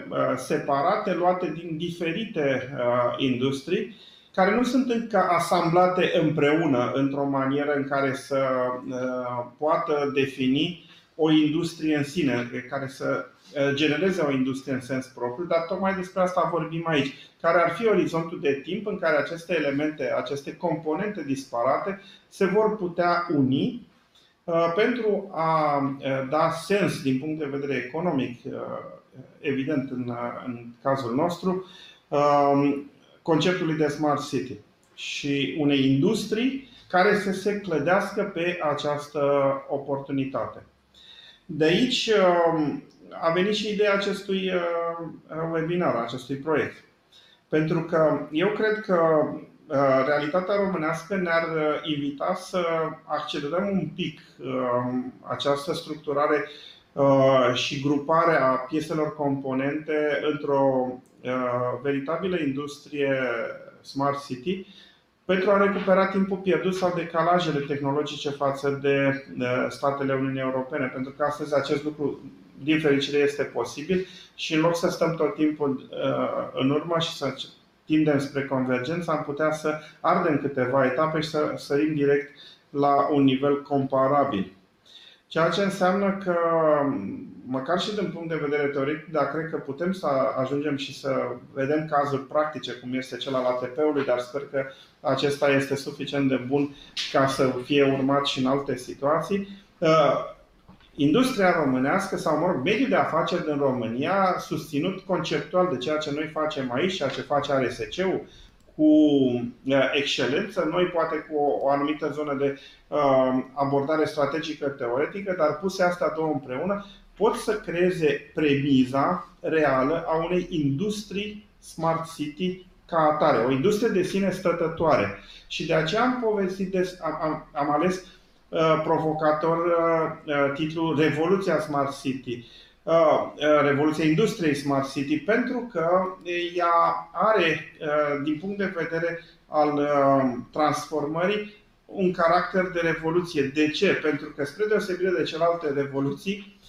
uh, separate, luate din diferite uh, industrii care nu sunt încă asamblate împreună într-o manieră în care să uh, poată defini o industrie în sine, care să uh, genereze o industrie în sens propriu, dar tocmai despre asta vorbim aici. Care ar fi orizontul de timp în care aceste elemente, aceste componente disparate se vor putea uni uh, pentru a da sens din punct de vedere economic, evident în, în cazul nostru, conceptului de Smart City și unei industrii care să se clădească pe această oportunitate. De aici um, a venit și ideea acestui uh, webinar, acestui proiect. Pentru că eu cred că uh, realitatea românească ne-ar uh, invita să accelerăm un pic um, această structurare și grupare a pieselor componente într-o Uh, veritabilă industrie Smart City pentru a recupera timpul pierdut sau decalajele tehnologice față de statele Uniunii Europene. Pentru că astăzi acest lucru, din fericire, este posibil și în loc să stăm tot timpul uh, în urmă și să tindem spre convergență, am putea să ardem câteva etape și să sărim direct la un nivel comparabil. Ceea ce înseamnă că, măcar și din punct de vedere teoretic, dar cred că putem să ajungem și să vedem cazuri practice, cum este cel al ATP-ului, dar sper că acesta este suficient de bun ca să fie urmat și în alte situații. Uh, industria românească sau, mă rog, mediul de afaceri din România, susținut conceptual de ceea ce noi facem aici, ceea ce face RSC-ul, cu uh, excelență, noi poate cu o, o anumită zonă de uh, abordare strategică teoretică, dar puse astea două împreună, pot să creeze premiza reală a unei industrii smart city ca atare, o industrie de sine stătătoare. Și de aceea am povestit, des, am, am, am ales uh, provocator uh, uh, titlul Revoluția Smart City. Uh, uh, Revoluția industriei Smart City, pentru că ea are, uh, din punct de vedere al uh, transformării, un caracter de revoluție. De ce? Pentru că, spre deosebire de celelalte revoluții, uh,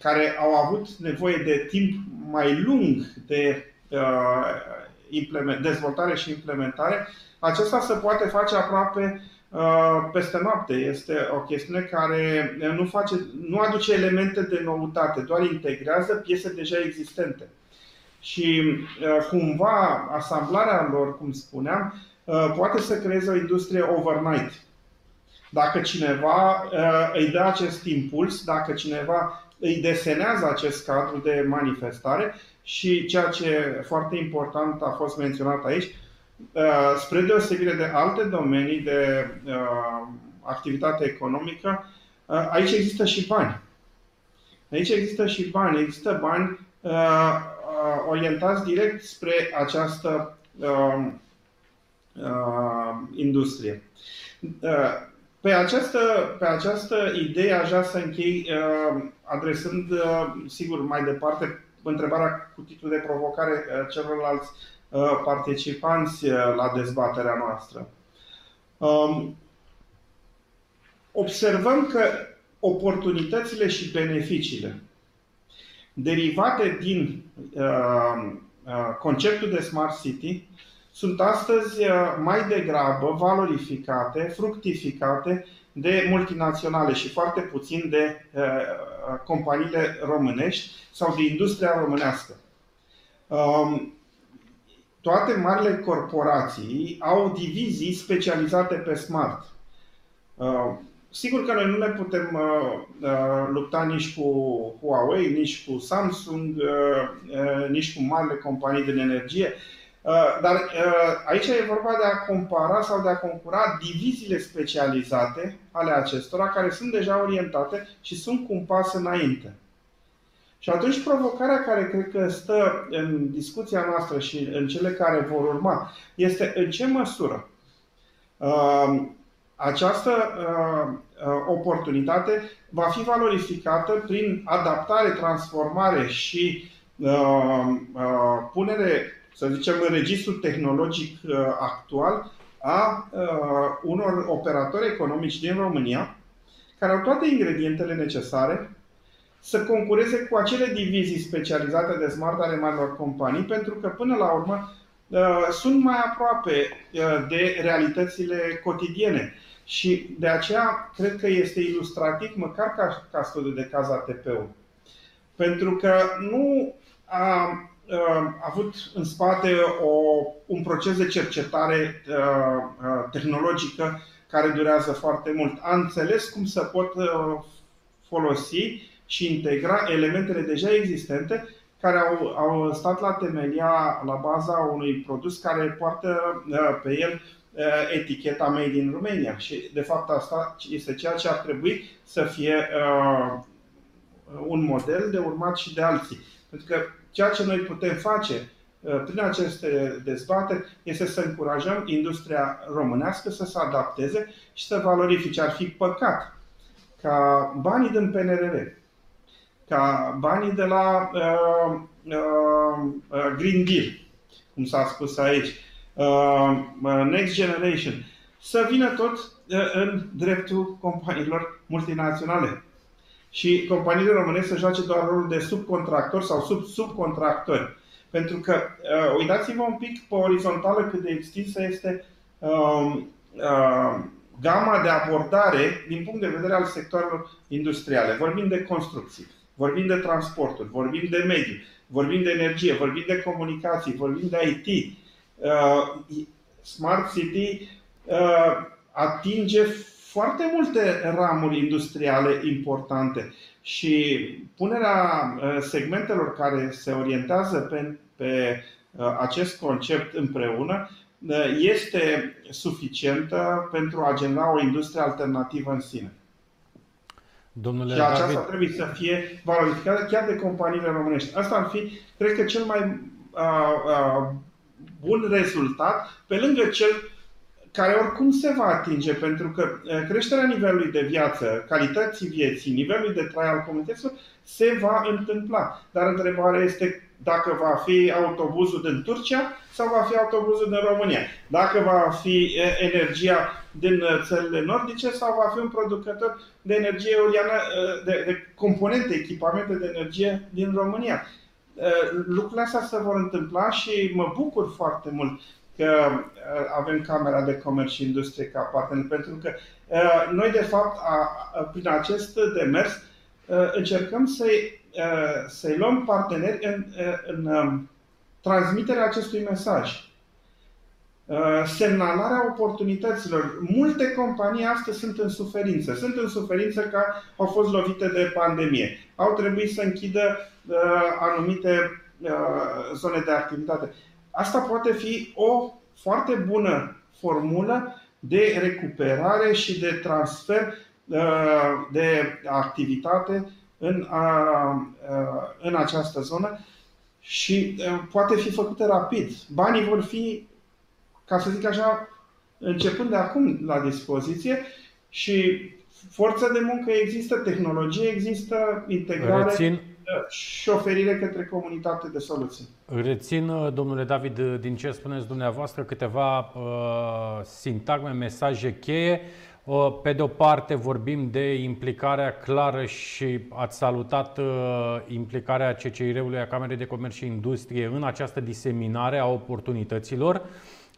care au avut nevoie de timp mai lung de uh, dezvoltare și implementare, acesta se poate face aproape uh, peste noapte. Este o chestiune care nu, face, nu aduce elemente de noutate, doar integrează piese deja existente. Și cumva asamblarea lor, cum spuneam, poate să creeze o industrie overnight. Dacă cineva îi dă acest impuls, dacă cineva îi desenează acest cadru de manifestare și ceea ce foarte important a fost menționat aici, uh, spre deosebire de alte domenii de uh, activitate economică, uh, aici există și bani. Aici există și bani, există bani orientați direct spre această industrie. Pe această, pe această idee aș vrea să închei uh, adresând, uh, sigur, mai departe întrebarea cu titlul de provocare uh, celorlalți participanți la dezbaterea noastră. Um, observăm că oportunitățile și beneficiile derivate din conceptul de Smart City sunt astăzi uh, mai degrabă valorificate, fructificate de multinaționale și foarte puțin de uh, uh, companiile românești sau de industria românească. Um, toate marile corporații au divizii specializate pe smart. Sigur că noi nu ne putem lupta nici cu Huawei, nici cu Samsung, nici cu marile companii din energie, Uh, dar uh, aici e vorba de a compara sau de a concura diviziile specializate ale acestora, care sunt deja orientate și sunt cu un pas înainte. Și atunci provocarea care cred că stă în discuția noastră și în cele care vor urma este în ce măsură uh, această oportunitate va fi valorificată prin adaptare, transformare și punere să zicem, în registrul tehnologic uh, actual a uh, unor operatori economici din România care au toate ingredientele necesare să concureze cu acele divizii specializate de smart ale marilor companii, pentru că până la urmă uh, sunt mai aproape de realitățile cotidiene. Și de aceea cred că este ilustrativ, măcar ca, ca studiu de caz ATP-ul. Pentru că nu a a avut în spate o, un proces de cercetare uh, uh, tehnologică care durează foarte mult. A înțeles cum să pot uh, folosi și integra elementele deja existente care au, au stat la temelia, la baza unui produs care poartă pe el eticheta Made in Romania. Și, de fapt, asta este ceea ce ar trebui să fie un model de urmat și de alții. Pentru că Ceea ce noi putem face uh, prin aceste dezbateri este să încurajăm industria românească să se adapteze și să valorifice. Ar fi păcat ca banii din PNRR, ca banii de la uh, uh, uh, Green Deal, cum s-a spus aici, uh, uh Next Generation, să vină tot uh, în dreptul companiilor multinaționale și companiile românești să joace doar rolul de subcontractor sau sub subcontractori. Pentru că uh, uitați-vă un pic pe orizontală cât de extinsă este uh, uh, gama de abordare din punct de vedere al sectoarelor industriale. Vorbim de construcții, vorbim de transporturi, vorbim de mediu, vorbim de energie, vorbim de comunicații, vorbim de IT. Uh, Smart City uh, atinge foarte multe ramuri industriale importante și punerea segmentelor care se orientează pe, pe acest concept împreună este suficientă pentru a genera o industrie alternativă în sine. Domnule și aceasta David... trebuie să fie valorificată chiar de companiile românești. Asta ar fi, cred că, cel mai uh, uh, bun rezultat, pe lângă cel care oricum se va atinge, pentru că creșterea nivelului de viață, calității vieții, nivelului de trai al comunităților se va întâmpla. Dar întrebarea este dacă va fi autobuzul din Turcia sau va fi autobuzul din România. Dacă va fi energia din țările nordice sau va fi un producător de energie eoliană, de, de componente, echipamente de energie din România. Lucrurile astea se vor întâmpla și mă bucur foarte mult că avem Camera de Comerț și Industrie ca partener, pentru că noi, de fapt, prin acest demers, încercăm să-i Uh, să-i luăm parteneri în, uh, în um, transmiterea acestui mesaj. Uh, semnalarea oportunităților. Multe companii astăzi sunt în suferință. Sunt în suferință că au fost lovite de pandemie. Au trebuit să închidă anumite zone de activitate. Asta poate fi o foarte bună formulă de recuperare și de transfer de activitate în, a, a, în această zonă și a, poate fi făcută rapid. Banii vor fi, ca să zic așa, începând de acum la dispoziție și forța de muncă există, tehnologie există, integrare Rețin. Și oferire către comunitate de soluții. Rețin, domnule David, din ce spuneți dumneavoastră, câteva uh, sintagme, mesaje cheie. Pe de o parte vorbim de implicarea clară și ați salutat uh, implicarea CCIR-ului a Camerei de Comerț și Industrie în această diseminare a oportunităților.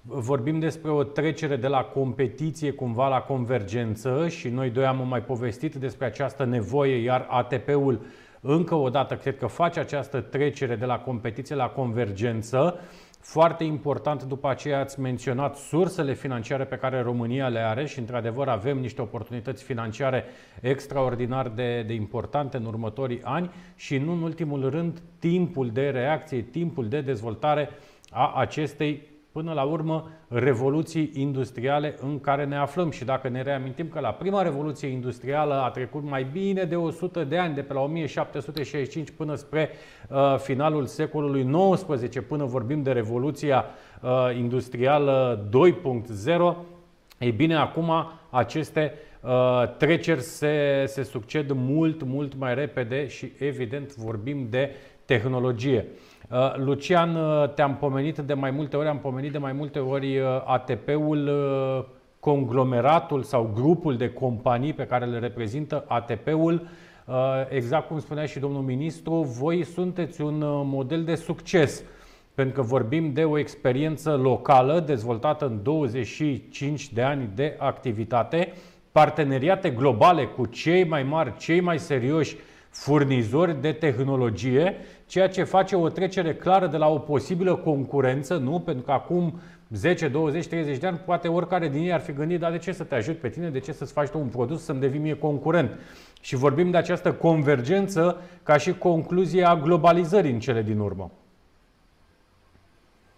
Vorbim despre o trecere de la competiție cumva la convergență și noi doi am mai povestit despre această nevoie, iar ATP-ul încă o dată cred că face această trecere de la competiție la convergență. Foarte important, după aceea ați menționat sursele financiare pe care România le are și, într-adevăr, avem niște oportunități financiare extraordinar de, de importante în următorii ani și, nu în ultimul rând, timpul de reacție, timpul de dezvoltare a acestei până la urmă revoluții industriale în care ne aflăm. Și dacă ne reamintim că la prima revoluție industrială a trecut mai bine de 100 de ani, de pe la 1765 până spre uh, finalul secolului XIX, până vorbim de revoluția uh, industrială 2.0, ei bine, acum aceste uh, treceri se, se succed mult, mult mai repede și evident vorbim de tehnologie. Uh, Lucian, uh, te-am pomenit de mai multe ori, am pomenit de mai multe ori uh, ATP-ul, conglomeratul sau grupul de companii pe care le reprezintă ATP-ul. Exact cum spunea și domnul ministru, voi sunteți un model de succes pentru că vorbim de o experiență locală dezvoltată în 25 de ani de activitate, parteneriate globale cu cei mai mari, cei mai serioși furnizori de tehnologie, ceea ce face o trecere clară de la o posibilă concurență, nu? Pentru că acum 10, 20, 30 de ani, poate oricare din ei ar fi gândit, dar de ce să te ajut pe tine, de ce să-ți faci tu un produs să-mi devii mie concurent? Și vorbim de această convergență ca și concluzie a globalizării în cele din urmă.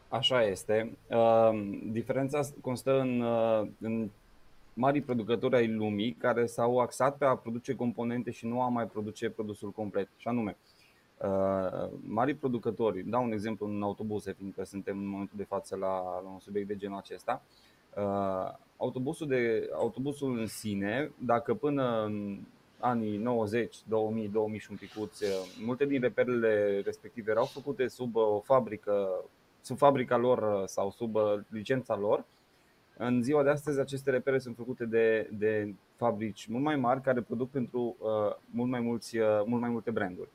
Așa este. Uh, diferența constă în, uh, în mari producători ai lumii care s-au axat pe a produce componente și nu a mai produce produsul complet. Și anume, uh, mari producători, dau un exemplu în autobuze, fiindcă suntem în momentul de față la, la un subiect de genul acesta. Uh, autobusul, de, autobusul în sine, dacă până în anii 90, 2000, 2000 și un picuț, uh, multe din reperele respective erau făcute sub o fabrică, sub fabrica lor sau sub licența lor, în ziua de astăzi, aceste repere sunt făcute de, de fabrici mult mai mari care produc pentru uh, mult, mai mulți, uh, mult mai multe branduri.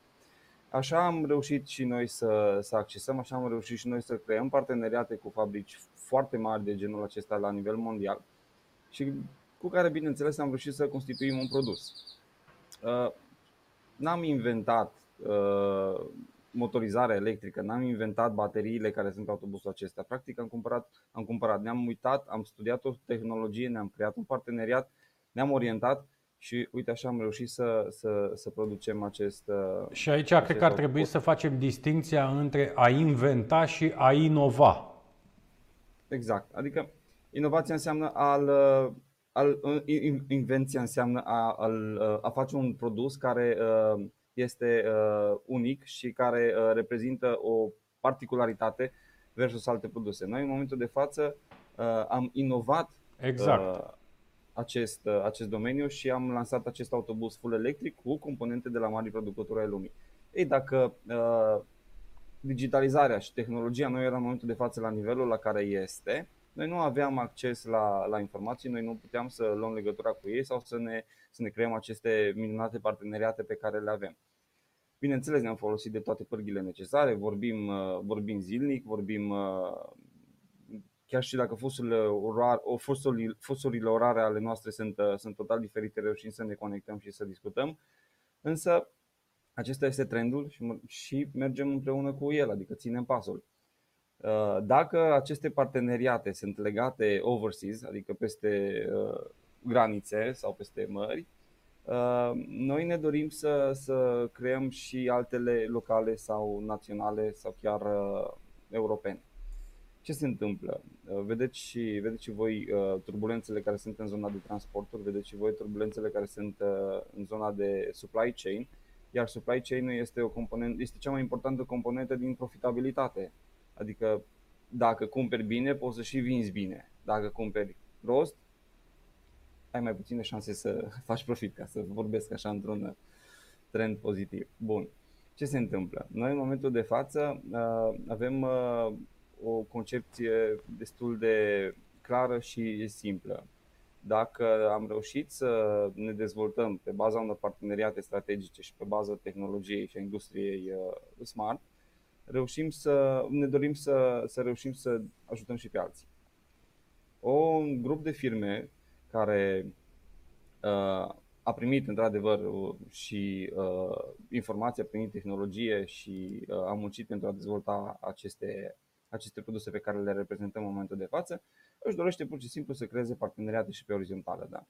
Așa am reușit și noi să, să accesăm, așa am reușit și noi să creăm parteneriate cu fabrici foarte mari de genul acesta la nivel mondial și cu care, bineînțeles, am reușit să constituim un produs. Uh, n-am inventat uh, motorizarea electrică, n-am inventat bateriile care sunt autobusul acesta. Practic am cumpărat, am cumpărat, ne-am uitat, am studiat o tehnologie, ne-am creat un parteneriat ne-am orientat și uite așa am reușit să, să, să producem acest. uh, Și aici cred că ar trebui să facem distinția între a inventa și a inova. Exact. Adică inovația înseamnă al, uh, al uh, in- invenția înseamnă a, al, uh, a face un produs care uh, este uh, unic și care uh, reprezintă o particularitate versus alte produse. Noi în momentul de față uh, am inovat Exact. uh, acest, uh, acest domeniu și am lansat acest autobuz full electric cu componente de la mari producători ai lumii. Ei, dacă uh, digitalizarea și tehnologia nu era în momentul de față la nivelul la care este, noi nu aveam acces la, la informații, noi nu puteam să luăm legătura cu ei sau să ne, să ne creăm aceste minunate parteneriate pe care le avem. Bineînțeles, ne-am folosit de toate pârghile necesare, vorbim, uh, vorbim zilnic, vorbim uh, chiar și dacă fusurile orare, o fusurile, fusurile orare ale noastre sunt, uh, sunt total diferite, reușim să ne conectăm și să discutăm. Însă acesta este trendul și, mă- și mergem împreună cu el, adică ținem pasul. Uh, Dacă aceste parteneriate sunt legate overseas, adică peste uh, granițe sau peste mări, uh, noi ne dorim să, să creăm și altele locale sau naționale sau chiar uh, europene. Ce se întâmplă? Uh, Vedeți și, vedeți și voi uh, turbulențele care sunt în zona de transporturi, vedeți și voi turbulențele care sunt uh, în zona de supply chain, iar supply chain este, o componentă, este cea mai importantă componentă din profitabilitate. Adică dacă cumperi bine, poți să și vinzi bine. Dacă cumperi prost, ai mai puține șanse să *laughs* faci profit, ca să vorbesc așa într-un trend pozitiv. Bun. Ce se întâmplă? Noi în momentul de față uh, avem uh, o concepție destul de clară și simplă. Dacă am reușit să ne dezvoltăm pe baza unor parteneriate strategice și pe baza tehnologiei și a industriei uh, smart, reușim să ne dorim să, să reușim să ajutăm și pe alții. O, un grup de firme care uh, a primit într-adevăr uh, și uh, informația prin tehnologie și uh, a muncit pentru a dezvolta aceste, aceste produse pe care le reprezentăm în momentul de față, își dorește pur și simplu să creeze parteneriate și pe orizontală. Da?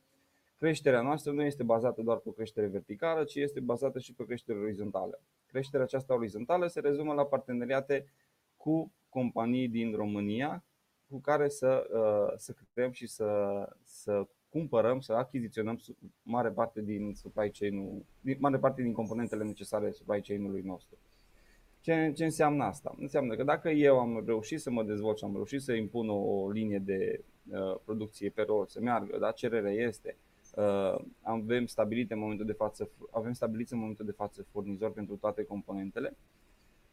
Creșterea noastră nu este bazată doar pe o creștere verticală, ci este bazată și pe o creștere orizontală. Creșterea aceasta orizontală se rezumă la parteneriate cu companii din România cu care să, uh, să creăm și să, să cumpărăm, să achiziționăm su- mare parte din supply chain-ul, din- mare parte din componentele necesare supply chain-ului nostru. Ce, ce înseamnă asta? Înseamnă că dacă eu am reușit să mă dezvolt și am reușit să impun o, o linie de uh, producție pe rol, să meargă, da, cererea este, uh, avem stabilit în momentul de față, avem stabilit în momentul de față furnizori pentru toate componentele,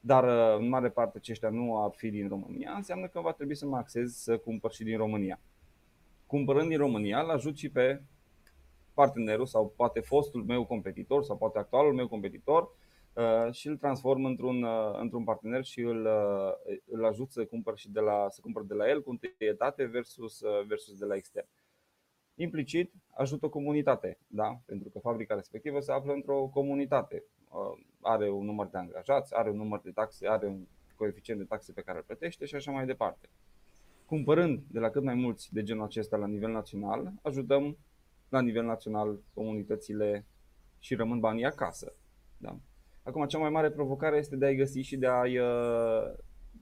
dar uh, în mare parte aceștia nu ar fi din România, înseamnă că va trebui să mă axez să cumpăr și din România. Cumpărând din România, îl ajut și pe partenerul sau poate fostul meu competitor sau poate actualul meu competitor uh, și îl transform într-un, uh, într-un partener și îl, uh, îl ajut să cumpăr și de la, să cumpăr de la el cu întâietate versus, uh, versus de la extern. Implicit ajută o comunitate, da? pentru că fabrica respectivă se află într-o comunitate. Uh, Are un număr de angajați, are un număr de taxe, are un coeficient de taxe pe care îl plătește și așa mai departe. Cumpărând de la cât mai mulți de genul acesta la nivel național, ajutăm la nivel național comunitățile și rămân banii acasă. Da? Acum, cea mai mare provocare este de a-i găsi și de a-i, uh,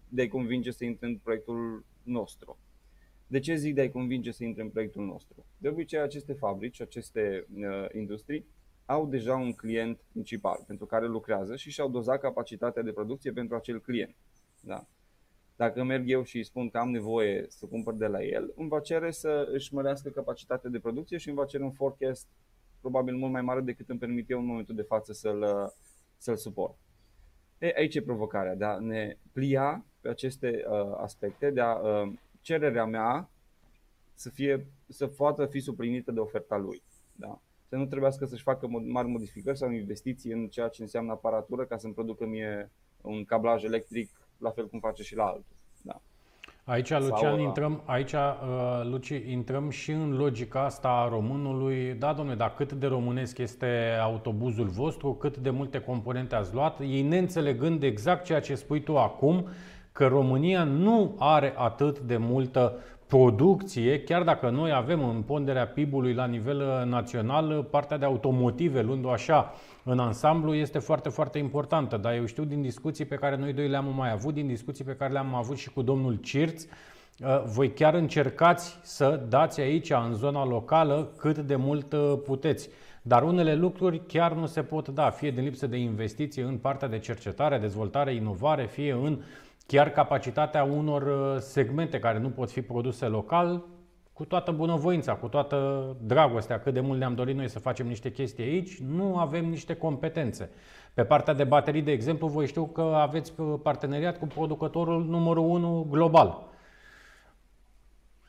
de a-i convinge să intre în proiectul nostru. De ce zic de a-i convinge să intre în proiectul nostru? De obicei, aceste fabrici, aceste uh, industrii au deja un client principal pentru care lucrează și și-au dozat capacitatea de producție pentru acel client. Da? Dacă merg eu și îi spun că am nevoie să cumpăr de la el, îmi va cere să își mărească capacitatea de producție și îmi va cere un forecast probabil mult mai mare decât îmi permit eu în momentul de față să-l, să-l suport. E, aici e provocarea, de a ne plia pe aceste uh, aspecte, de a uh, cererea mea să, fie, să poată fi suplinită de oferta lui. Da? Să nu trebuiască să-și facă mari modificări sau investiții în ceea ce înseamnă aparatură ca să-mi producă mie un cablaj electric la fel cum face și la altul. Da. Aici, Lucian, intrăm, aici, uh, Luci, intrăm și în logica asta a românului. Da, domnule, dar cât de românesc este autobuzul vostru, cât de multe componente ați luat, ei neînțelegând exact ceea ce spui tu acum, că România nu are atât de multă producție, chiar dacă noi avem în ponderea PIB-ului la nivel uh, național, uh, partea de automotive, luând-o așa în ansamblu, este foarte, foarte importantă. Dar eu știu din discuții pe care noi doi le-am mai avut, din discuții pe care le-am avut și cu domnul Cirț, uh, voi chiar încercați să dați aici, în zona locală, cât de mult puteți. Dar unele lucruri chiar nu se pot da, fie din lipsă de investiții în partea de cercetare, dezvoltare, inovare, fie în uh, chiar capacitatea unor uh, segmente care nu pot fi produse local, cu toată bunăvoința, cu toată dragostea, cât de mult ne-am dorit noi să facem niște chestii aici, nu avem niște competențe. Pe partea de baterii, de exemplu, voi știu că aveți uh, parteneriat cu producătorul numărul 1 global.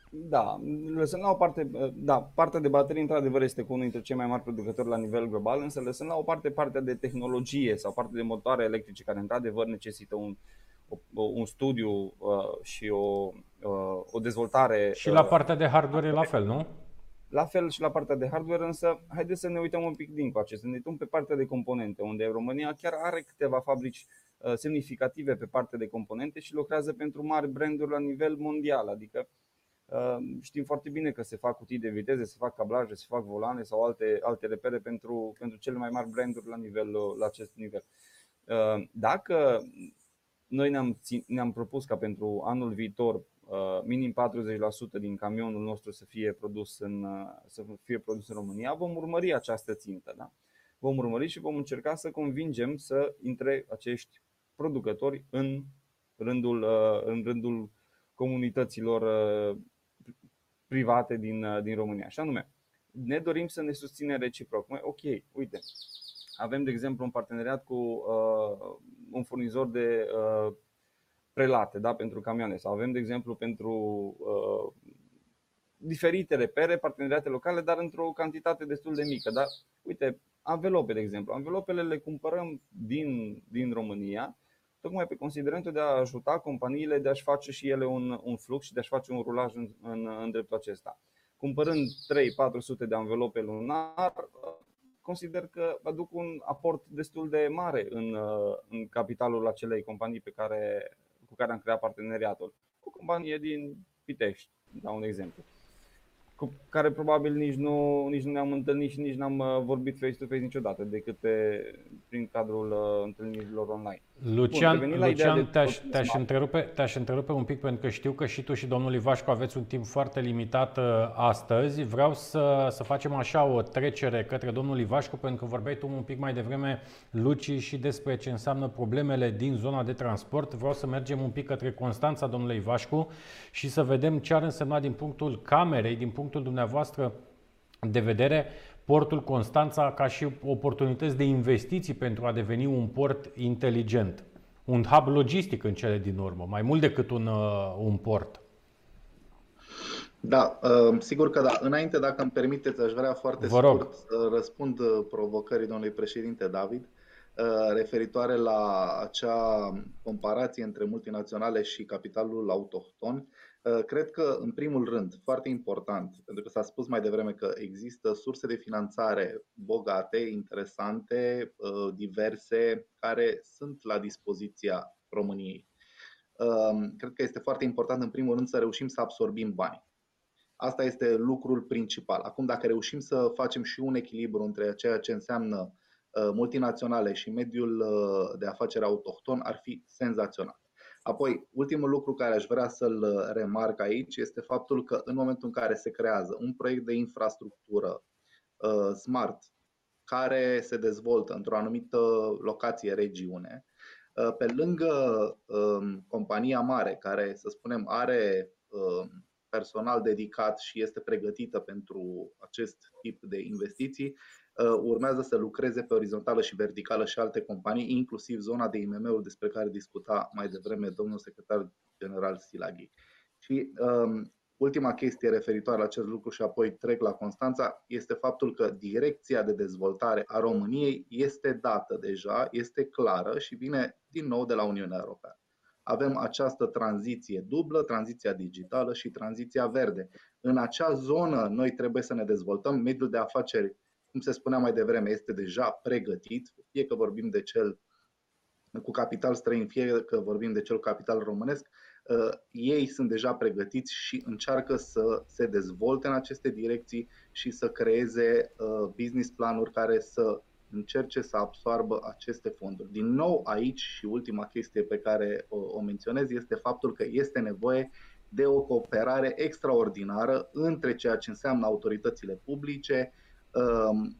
Da, lăsând la o parte, uh, da, partea de baterii într-adevăr este cu unul dintre cei mai mari producători la nivel global, însă lăsând la o parte partea de tehnologie sau partea de motoare electrice care într-adevăr necesită un, un studiu uh, și o, uh, o dezvoltare. Și la partea de hardware e la fel, nu? La fel și la partea de hardware, însă haideți să ne uităm un pic din coace, să ne uităm pe partea de componente, unde România chiar are câteva fabrici uh, semnificative pe partea de componente și lucrează pentru mari branduri la nivel mondial, adică Știm foarte bine că se fac cutii de viteze, se fac cablaje, se fac volane sau alte, alte repere pentru, pentru cele mai mari branduri la, nivel, la acest nivel. Dacă noi ne-am, ne-am propus ca pentru anul viitor uh, minim 40% din camionul nostru să fie produs în, uh, să fie produs în România. Vom urmări această țintă. Da? Vom urmări și vom încerca să convingem să intre acești producători în rândul, uh, în rândul comunităților private din, din România. Și anume, ne dorim să ne susținem reciproc. Ok, uite, avem, de exemplu, un parteneriat cu uh, un furnizor de uh, prelate da, pentru camioane sau avem, de exemplu, pentru uh, diferite repere, parteneriate locale, dar într-o cantitate destul de mică. Dar, uite, anvelope, de exemplu. Anvelopele le cumpărăm din, din România, tocmai pe considerentul de a ajuta companiile de a-și face și ele un, un flux și de a-și face un rulaj în, în, în dreptul acesta. Cumpărând 3-400 de anvelope lunar, consider că aduc un aport destul de mare în, uh, în capitalul acelei companii pe care, cu care am creat parteneriatul. O companie din Pitești, dau un exemplu cu care probabil nici nu, nici nu ne-am întâlnit și nici n-am uh, vorbit face-to-face niciodată, decât pe, prin cadrul uh, întâlnirilor online. Lucian, Bun, Lucian te-aș, te-aș, întrerupe, te-aș întrerupe un pic pentru că știu că și tu și domnul Ivașcu aveți un timp foarte limitat uh, astăzi. Vreau să, să facem așa o trecere către domnul Ivașcu pentru că vorbeai tu un pic mai devreme, Luci, și despre ce înseamnă problemele din zona de transport. Vreau să mergem un pic către Constanța, domnule Ivașcu, și să vedem ce ar însemna din punctul camerei, din punctul dumneavoastră de vedere, portul Constanța ca și oportunități de investiții pentru a deveni un port inteligent, un hub logistic în cele din urmă, mai mult decât un, uh, un port. Da, uh, sigur că da. Înainte, dacă îmi permiteți, aș vrea foarte Vă rog. scurt să răspund uh, provocării domnului președinte David referitoare la acea comparație între multinaționale și capitalul autohton. Uh, cred că, în primul rând, foarte important, pentru că s-a spus mai devreme că există surse de finanțare bogate, interesante, uh, diverse, care sunt la dispoziția României. Um, cred că este foarte important, în primul rând, să reușim să absorbim bani. Asta este lucrul principal. Acum, dacă reușim să facem și un echilibru între ceea ce înseamnă uh, multinaționale și mediul de afaceri autohton, ar fi senzațional. Apoi, ultimul lucru care aș vrea să-l uh, remarc aici este faptul că în momentul în care se creează un proiect de infrastructură uh, smart care se dezvoltă într-o anumită locație, regiune, uh, pe lângă um, compania mare care, să spunem, are um, personal dedicat și este pregătită pentru acest tip de investiții, Uh, urmează să lucreze pe orizontală și verticală și alte companii, inclusiv zona de IMM-uri despre care discuta mai devreme domnul secretar general Silaghi. Și um, ultima chestie referitoare la acest lucru și apoi trec la Constanța este faptul că direcția de dezvoltare a României este dată deja, este clară și vine din nou de la Uniunea Europeană. Avem această tranziție dublă, tranziția digitală și tranziția verde. În acea zonă noi trebuie să ne dezvoltăm mediul de afaceri cum se spunea mai devreme, este deja pregătit, fie că vorbim de cel cu capital străin, fie că vorbim de cel cu capital românesc, uh, ei sunt deja pregătiți și încearcă să se dezvolte în aceste direcții și să creeze uh, business planuri care să încerce să absoarbă aceste fonduri. Din nou aici și ultima chestie pe care o, o menționez este faptul că este nevoie de o cooperare extraordinară între ceea ce înseamnă autoritățile publice, um,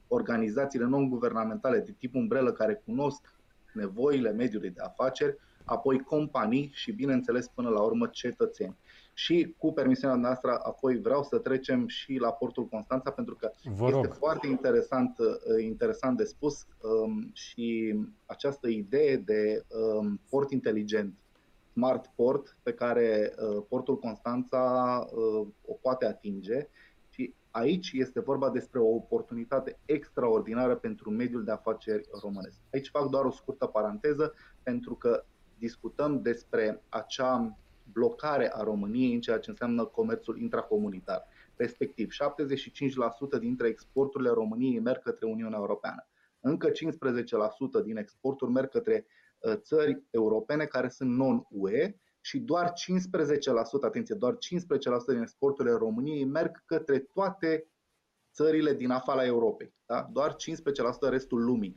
organizațiile non-guvernamentale de tip umbrelă care cunosc nevoile mediului de afaceri, apoi companii și, bineînțeles, până la urmă cetățeni. Și cu permisiunea noastră, apoi vreau să trecem și la portul Constanța, pentru că Vă este rog. foarte interesant, uh, interesant de spus um, și această idee de um, port inteligent, smart port, pe care uh, portul Constanța uh, o poate atinge. Și aici este vorba despre o oportunitate extraordinară pentru mediul de afaceri românesc. Aici fac doar o scurtă paranteză, pentru că discutăm despre acea blocare a României în ceea ce înseamnă comerțul intracomunitar. Respectiv, 75% dintre exporturile României merg către Uniunea Europeană. Încă 15% din exporturi merg către uh, țări europene care sunt non-UE și doar 15%, atenție, doar 15% din exporturile României merg către toate țările din afara Europei. Da? Doar 15% restul lumii.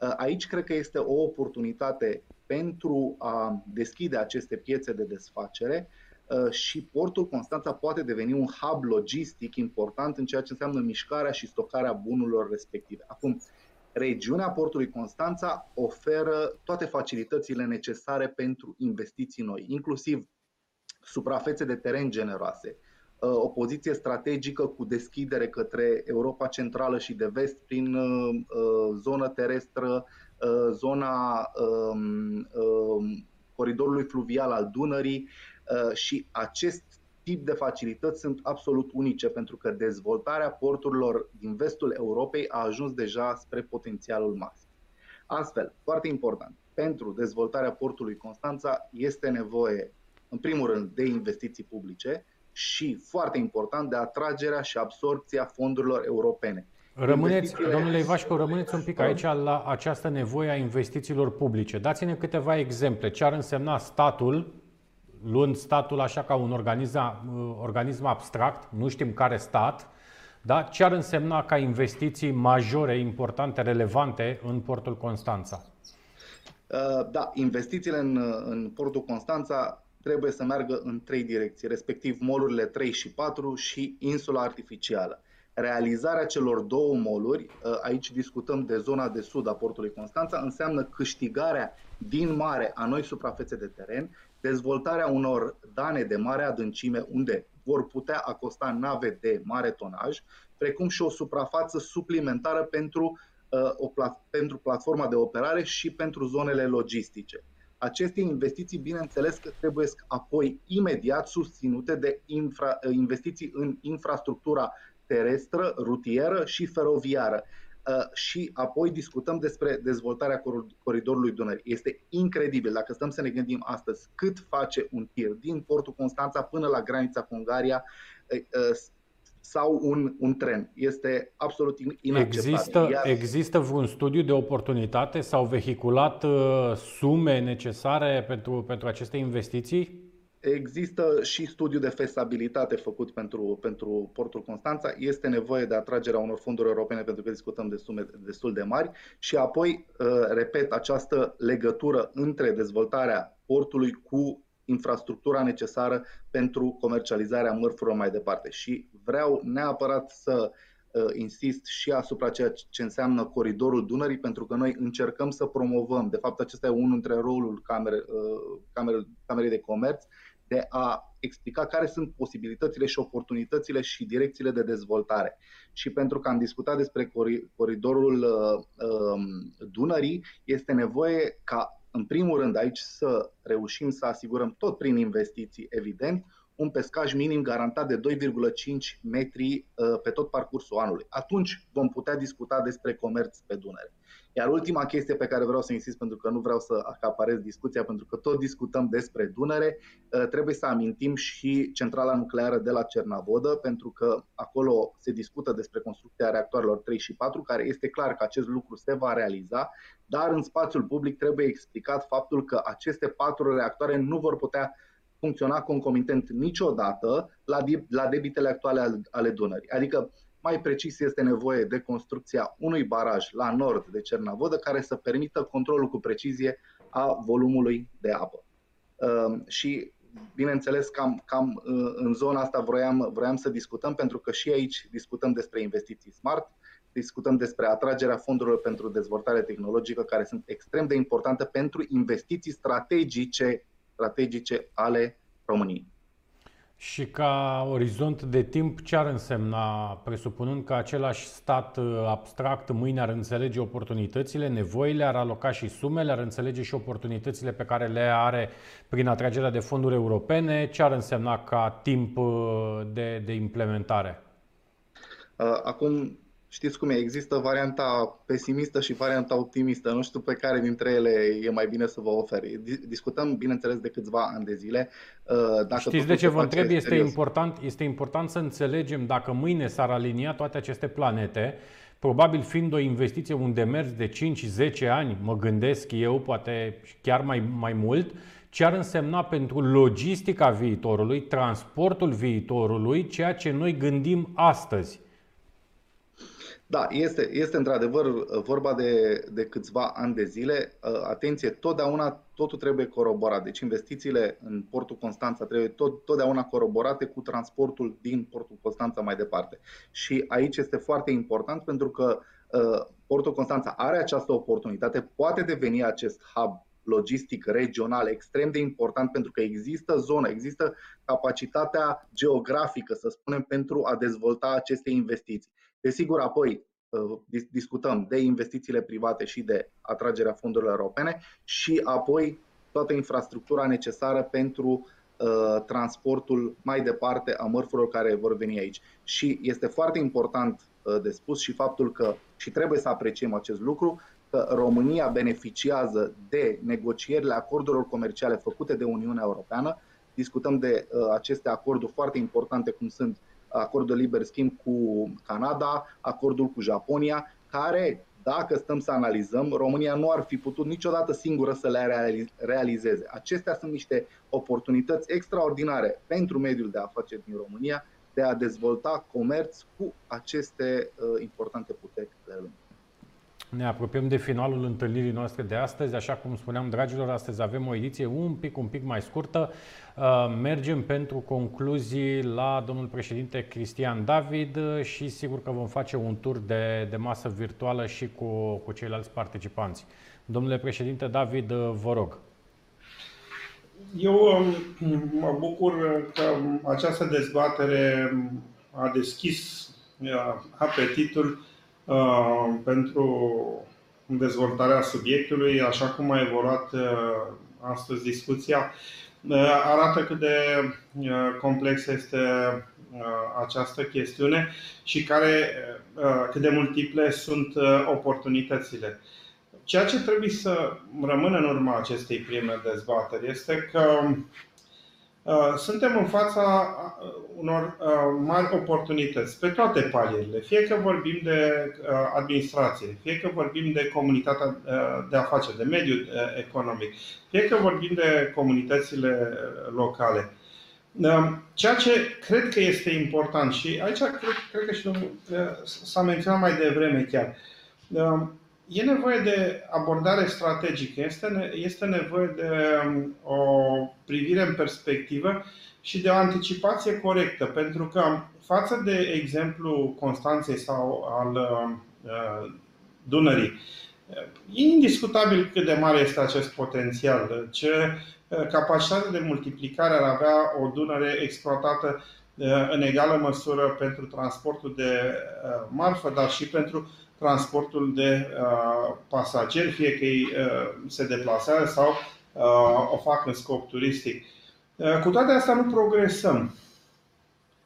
Uh, aici cred că este o oportunitate pentru a deschide aceste piețe de desfacere uh, și portul Constanța poate deveni un hub logistic important în ceea ce înseamnă mișcarea și stocarea bunurilor respective. Acum, regiunea portului Constanța oferă toate facilitățile necesare pentru investiții noi, inclusiv suprafețe de teren generoase, uh, o poziție strategică cu deschidere către Europa Centrală și de Vest prin zonă terestră Uh, zona um, um, coridorului fluvial al Dunării uh, și acest tip de facilități sunt absolut unice pentru că dezvoltarea porturilor din vestul Europei a ajuns deja spre potențialul maxim. Astfel, foarte important, pentru dezvoltarea portului Constanța este nevoie, în primul rând, de investiții publice și, foarte important, de atragerea și absorpția fondurilor europene. Rămâneți, domnule Ivașcu, rămâneți un pic aici la această nevoie a investițiilor publice. Dați-ne câteva exemple. Ce ar însemna statul, luând statul așa ca un organism, organism abstract, nu știm care stat, da? ce ar însemna ca investiții majore, importante, relevante în portul Constanța? Uh, da, investițiile în, în portul Constanța trebuie să meargă în trei direcții, respectiv molurile 3 și 4 și insula artificială realizarea celor două moluri, ă, aici discutăm de zona de sud a portului Constanța, înseamnă câștigarea din mare a noi suprafețe de teren, dezvoltarea unor dane de mare adâncime unde vor putea acosta nave de mare tonaj, precum și o suprafață suplimentară pentru, uh, o plat- pentru platforma de operare și pentru zonele logistice. Aceste investiții, bineînțeles că trebuie apoi imediat susținute de infra, investiții în infrastructura terestră, rutieră și feroviară. Uh, și apoi discutăm despre dezvoltarea coridorului Dunării. Este incredibil dacă stăm să ne gândim astăzi cât face un tir din portul Constanța până la granița cu Ungaria uh, uh, sau un, un tren. Este absolut inacceptabil. Există, Iar... există vreun studiu de oportunitate sau vehiculat sume necesare pentru, pentru aceste investiții? Există și studiu de fezabilitate făcut pentru, pentru portul Constanța. Este nevoie de atragerea unor fonduri europene pentru că discutăm de sume destul de mari și apoi, uh, repet, această legătură între dezvoltarea portului cu infrastructura necesară pentru comercializarea mărfurilor mai departe. Și vreau neapărat să uh, insist și asupra ceea ce înseamnă coridorul Dunării, pentru că noi încercăm să promovăm, de fapt acesta e unul dintre rolul camere, uh, camere, Camerei de Comerț, de a explica care sunt posibilitățile și oportunitățile și direcțiile de dezvoltare. Și pentru că am discutat despre coridorul uh, um, Dunării, este nevoie ca, în primul rând, aici să reușim să asigurăm tot prin investiții, evident, un pescaj minim garantat de 2,5 metri uh, pe tot parcursul anului. Atunci vom putea discuta despre comerț pe Dunăre. Iar ultima chestie pe care vreau să insist, pentru că nu vreau să acaparez discuția, pentru că tot discutăm despre Dunăre, uh, trebuie să amintim și centrala nucleară de la Cernavodă, pentru că acolo se discută despre construcția reactoarelor 3 și 4, care este clar că acest lucru se va realiza, dar în spațiul public trebuie explicat faptul că aceste patru reactoare nu vor putea funcționa concomitent niciodată la, la debitele actuale ale Dunării. Adică, mai precis, este nevoie de construcția unui baraj la nord de Cernavodă care să permită controlul cu precizie a volumului de apă. Ehm, și bineînțeles, cam, cam în zona asta vroiam, vroiam să discutăm, pentru că și aici discutăm despre investiții smart, discutăm despre atragerea fondurilor pentru dezvoltare tehnologică, care sunt extrem de importante pentru investiții strategice, strategice ale României. Și ca orizont de timp, ce ar însemna, presupunând că același stat uh, abstract mâine ar înțelege oportunitățile, nevoile, ar aloca și sumele, ar înțelege și oportunitățile pe care le are prin atragerea de fonduri europene, ce ar însemna ca timp uh, de, de implementare? Uh, acum, știți cum e, există varianta pesimistă și varianta optimistă. Nu știu pe care dintre ele e mai bine să vă oferi. Discutăm, bineînțeles, de câțiva ani de zile. Uh, dacă Știți de ce vă întreb? Este important, este important să înțelegem dacă mâine s-ar alinia toate aceste planete, probabil fiind o investiție, un demers de 5-10 ani, mă gândesc eu, poate chiar mai, mai mult, ce ar însemna pentru logistica viitorului, transportul viitorului, ceea ce noi gândim astăzi. Da, este, este într-adevăr uh, vorba de, de câțiva ani de zile. Uh, atenție, totdeauna totul trebuie coroborat. Deci investițiile în portul Constanța trebuie tot, totdeauna coroborate cu transportul din portul Constanța mai departe. Și aici este foarte important pentru că uh, portul Constanța are această oportunitate, poate deveni acest hub logistic regional extrem de important pentru că există zonă, există capacitatea geografică, să spunem, pentru a dezvolta aceste investiții. Desigur, apoi uh, discutăm de investițiile private și de atragerea fondurilor europene și apoi toată infrastructura necesară pentru uh, transportul mai departe a mărfurilor care vor veni aici. Și este foarte important uh, de spus și faptul că, și trebuie să apreciem acest lucru, că România beneficiază de negocierile acordurilor comerciale făcute de Uniunea Europeană. Discutăm de aceste acorduri foarte importante cum sunt acordul de liber schimb cu Canada, acordul cu Japonia, care, dacă stăm să analizăm, România nu ar fi putut niciodată singură să le realizeze. Acestea sunt niște oportunități extraordinare pentru mediul de afaceri din România de a dezvolta comerț cu aceste uh, importante puteri de lume. Ne apropiem de finalul întâlnirii noastre de astăzi. Așa cum spuneam, dragilor, astăzi avem o ediție un pic, un pic mai scurtă. Uh, mergem pentru concluzii la domnul președinte Cristian David și sigur că vom face un tur de, de masă virtuală și cu, cu ceilalți participanți. Domnule președinte David, uh, vă rog. Eu um, mă bucur că această dezbatere a deschis uh, apetitul Uh, pentru dezvoltarea subiectului, așa cum a evoluat uh, astăzi discuția, uh, arată cât de complexă este această chestiune și care, cât de multiple sunt oportunitățile. Ceea ce trebuie să rămână în urma acestei prime dezbateri este că Uh, suntem în fața uh, unor uh, mari oportunități pe toate palierile. Fie că vorbim de administrație, fie că vorbim de comunitatea de afaceri, de mediul economic, fie că vorbim de comunitățile locale. Ceea ce cred că este important și aici cred, cred că și domnul s-a menționat mai devreme chiar e nevoie de abordare strategică, este, este nevoie de um, o privire în perspectivă și de o anticipație corectă, pentru că față de exemplu Constanței sau al uh, Dunării, e indiscutabil cât de mare este acest potențial, ce uh, capacitate de multiplicare ar avea o Dunăre exploatată uh, în egală măsură pentru transportul de uh, marfă, dar și pentru transportul de uh, pasageri, fie că ei uh, se deplasează sau uh, o fac în scop turistic. Uh, cu toate astea nu progresăm.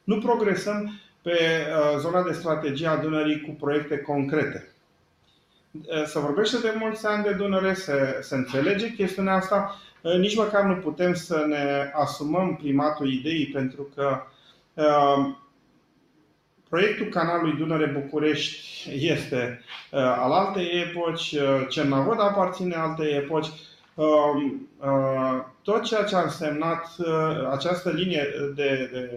Nu progresăm pe uh, zona de strategie a Dunării cu proiecte concrete. Uh, se vorbește de mulți ani de Dunăre, se, se înțelege chestiunea asta, uh, nici măcar nu putem să ne asumăm primatul ideii pentru că uh, Proiectul canalului Dunăre-București este uh, al altei epoci, uh, Cernavod aparține altei epoci. Um, uh, tot ceea ce a însemnat uh, această linie de, de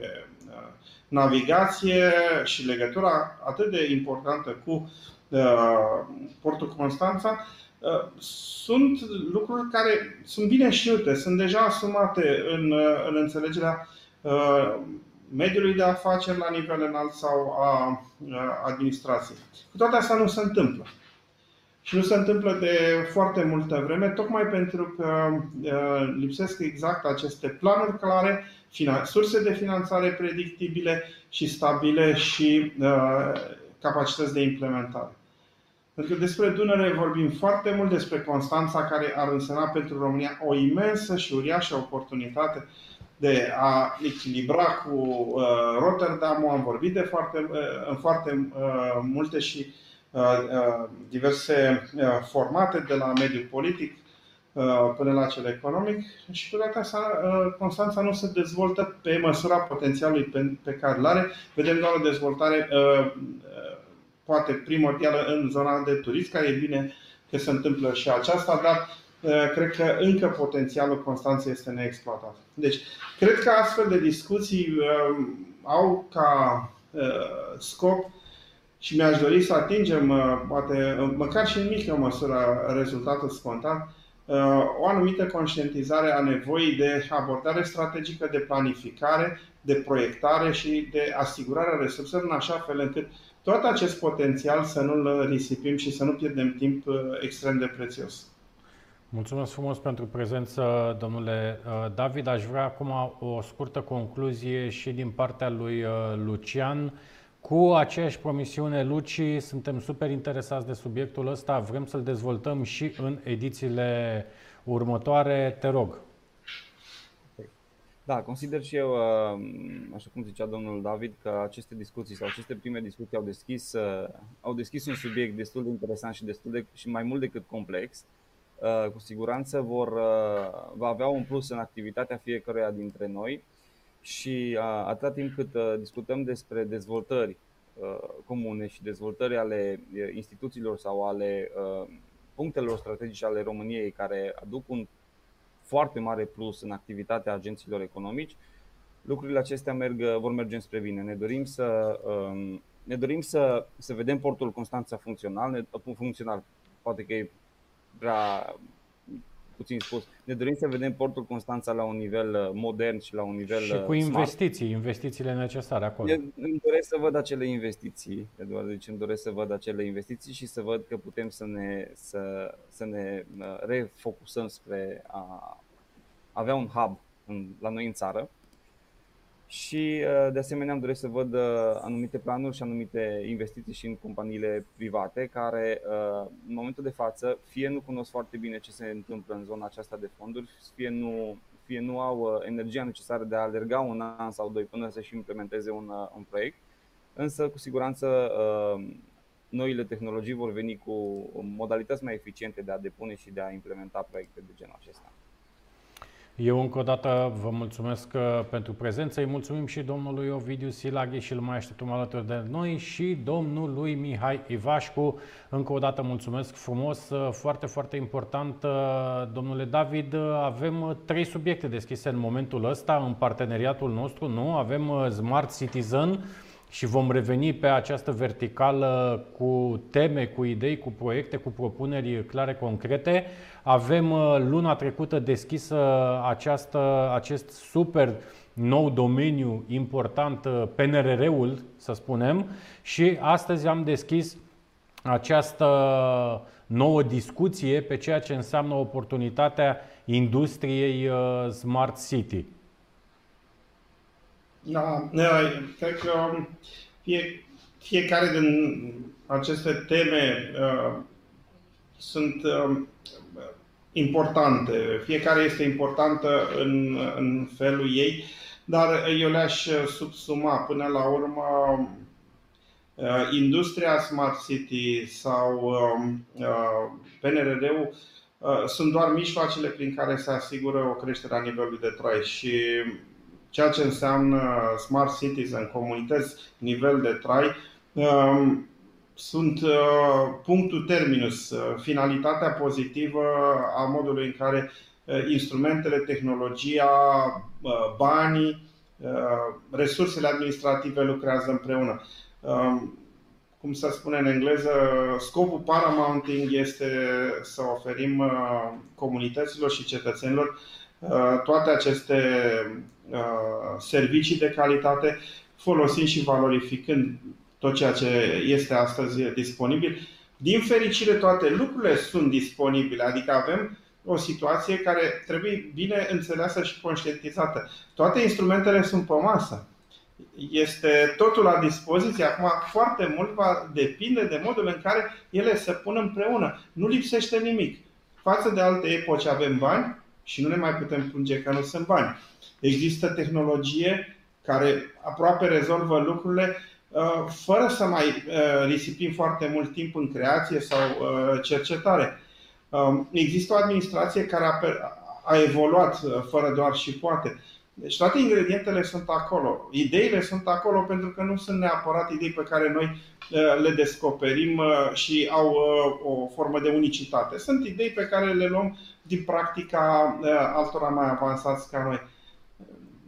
navigație și legătura atât de importantă cu portul Constanța, sunt lucruri care sunt bine știute, sunt deja asumate în, în înțelegerea mediului de afaceri la nivel înalt sau a administrației. Cu toate astea nu se întâmplă. Și nu se întâmplă de foarte multă vreme, tocmai pentru că lipsesc exact aceste planuri clare, surse de finanțare predictibile și stabile și capacități de implementare. Pentru că despre Dunăre vorbim foarte mult, despre Constanța, care ar însemna pentru România o imensă și uriașă oportunitate de a echilibra cu uh, Rotterdam. Am vorbit de foarte, uh, în foarte uh, multe și diverse formate, de la mediul politic până la cel economic și cu asta Constanța nu se dezvoltă pe măsura potențialului pe, pe care îl are. Vedem doar o dezvoltare poate primordială în zona de turism, care e bine că se întâmplă și aceasta, dar uh, cred că încă potențialul Constanței este neexploatat. Deci, cred că astfel de discuții uh, au ca uh, scop și mi-aș dori să atingem, poate măcar și în mică măsură, rezultatul spontan, o anumită conștientizare a nevoii de abordare strategică, de planificare, de proiectare și de asigurarea resurselor în așa fel încât tot acest potențial să nu-l risipim și să nu pierdem timp uh, extrem de prețios. Mulțumesc frumos pentru prezență, domnule uh, David. Aș vrea acum o scurtă concluzie și din partea lui uh, Lucian. Cu aceeași promisiune, Luci, suntem super interesați de subiectul ăsta, vrem să-l dezvoltăm și în edițiile următoare. Te rog. Da, consider și eu, uh, așa cum zicea domnul David, că aceste discuții sau aceste prime discuții au deschis, uh, au deschis un subiect destul de interesant și destul de și mai mult decât complex. Uh, cu siguranță vor, va avea un plus în activitatea fiecăruia dintre noi și atâta timp cât discutăm despre dezvoltări comune și dezvoltări ale instituțiilor sau ale punctelor strategice ale României care aduc un foarte mare plus în activitatea agenților economici, lucrurile acestea merg, vor merge spre bine. Ne dorim să, um, ne dorim să, să vedem portul Constanța funcțional, funcțional, poate că e prea puțin spus. Ne dorim să vedem portul Constanța la un nivel uh, modern și la un nivel Și cu uh, investiții, smart. investițiile necesare acolo. Îmi doresc să văd acele investiții, Eduard, deci îmi doresc să văd acele investiții și să văd că putem să ne, să, să ne uh, refocusăm spre a avea un hub în, la noi în țară și uh, de asemenea îmi doresc să văd uh, anumite planuri și anumite investiții și în companiile private care uh, în momentul de față fie nu cunosc foarte bine ce se întâmplă în zona aceasta de fonduri, fie nu, fie nu au energia necesară de a alerga un an sau doi până să-și implementeze un, un proiect, însă cu siguranță noile tehnologii vor veni cu modalități mai eficiente de a depune și de a implementa proiecte de genul acesta. Eu încă o dată vă mulțumesc uh, pentru prezență. Îi mulțumim și domnului Ovidiu Silaghi și îl mai așteptăm alături de noi și domnului Mihai Ivașcu. Încă o dată mulțumesc frumos, uh, foarte, foarte important. Uh, domnule David, avem trei subiecte deschise în momentul ăsta în parteneriatul nostru, nu? Avem Smart Citizen, și vom reveni pe această verticală cu teme, cu idei, cu proiecte, cu propuneri clare, concrete. Avem uh, luna trecută deschisă această, acest super nou domeniu important, uh, PNRR-ul, să spunem, și astăzi am deschis această nouă discuție pe ceea ce înseamnă oportunitatea industriei uh, Smart City. Da, cred că um, fie, fiecare din aceste teme uh, sunt uh, importante. Fiecare este importantă în, în felul ei, dar eu le-aș subsuma până la urmă uh, industria Smart City sau uh, uh PNRR-ul uh, sunt doar mijloacele prin care se asigură o creștere a nivelului de trai și ceea ce înseamnă smart cities în comunități, nivel de trai, um, sunt uh, punctul terminus, uh, finalitatea pozitivă a modului în care uh, instrumentele, tehnologia, uh, banii, uh, resursele administrative lucrează împreună. Uh, cum se spune în engleză, scopul paramounting este să oferim uh, comunităților și cetățenilor uh, toate aceste uh, servicii de calitate, folosind și valorificând tot ceea ce este astăzi disponibil. Din fericire, toate lucrurile sunt disponibile, adică avem o situație care trebuie bine înțeleasă și conștientizată. Toate instrumentele sunt pe masă. Este totul la dispoziție. Acum, foarte mult va depinde de modul în care ele se pun împreună. Nu lipsește nimic. Față de alte epoci avem bani și nu ne mai putem plânge că nu sunt bani. Există tehnologie care aproape rezolvă lucrurile Uh, fără să mai uh, risipim foarte mult timp în creație sau uh, cercetare. Um, există o administrație care a, a evoluat fără doar și poate. Deci toate ingredientele sunt acolo. Ideile sunt acolo pentru că nu sunt neapărat idei pe care noi le descoperim și au o formă de unicitate. Sunt idei pe care le luăm din practica altora mai avansați ca noi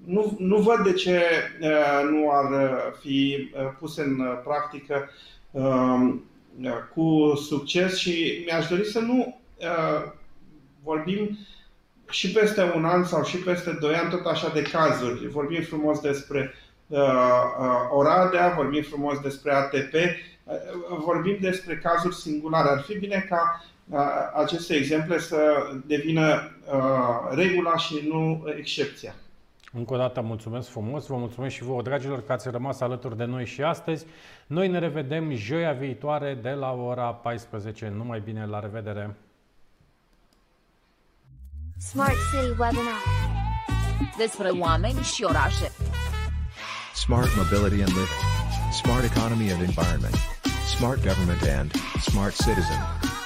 nu, nu văd de ce uh, nu ar uh, fi uh, puse în practică um, cu succes și mi-aș dori să nu vorbim și peste un an sau și peste doi ani tot așa de cazuri. Vorbim frumos despre Oradea, vorbim frumos despre ATP, vorbim despre cazuri singulare. Ar fi bine ca aceste exemple să devină regula și nu excepția. Încă o dată mulțumesc frumos, vă mulțumesc și vouă, dragilor, că ați rămas alături de noi și astăzi. Noi ne revedem joia viitoare de la ora 14. Numai bine, la revedere! Smart City Webinar Despre oameni și orașe Smart Mobility and Living Smart Economy and Environment Smart Government and Smart Citizen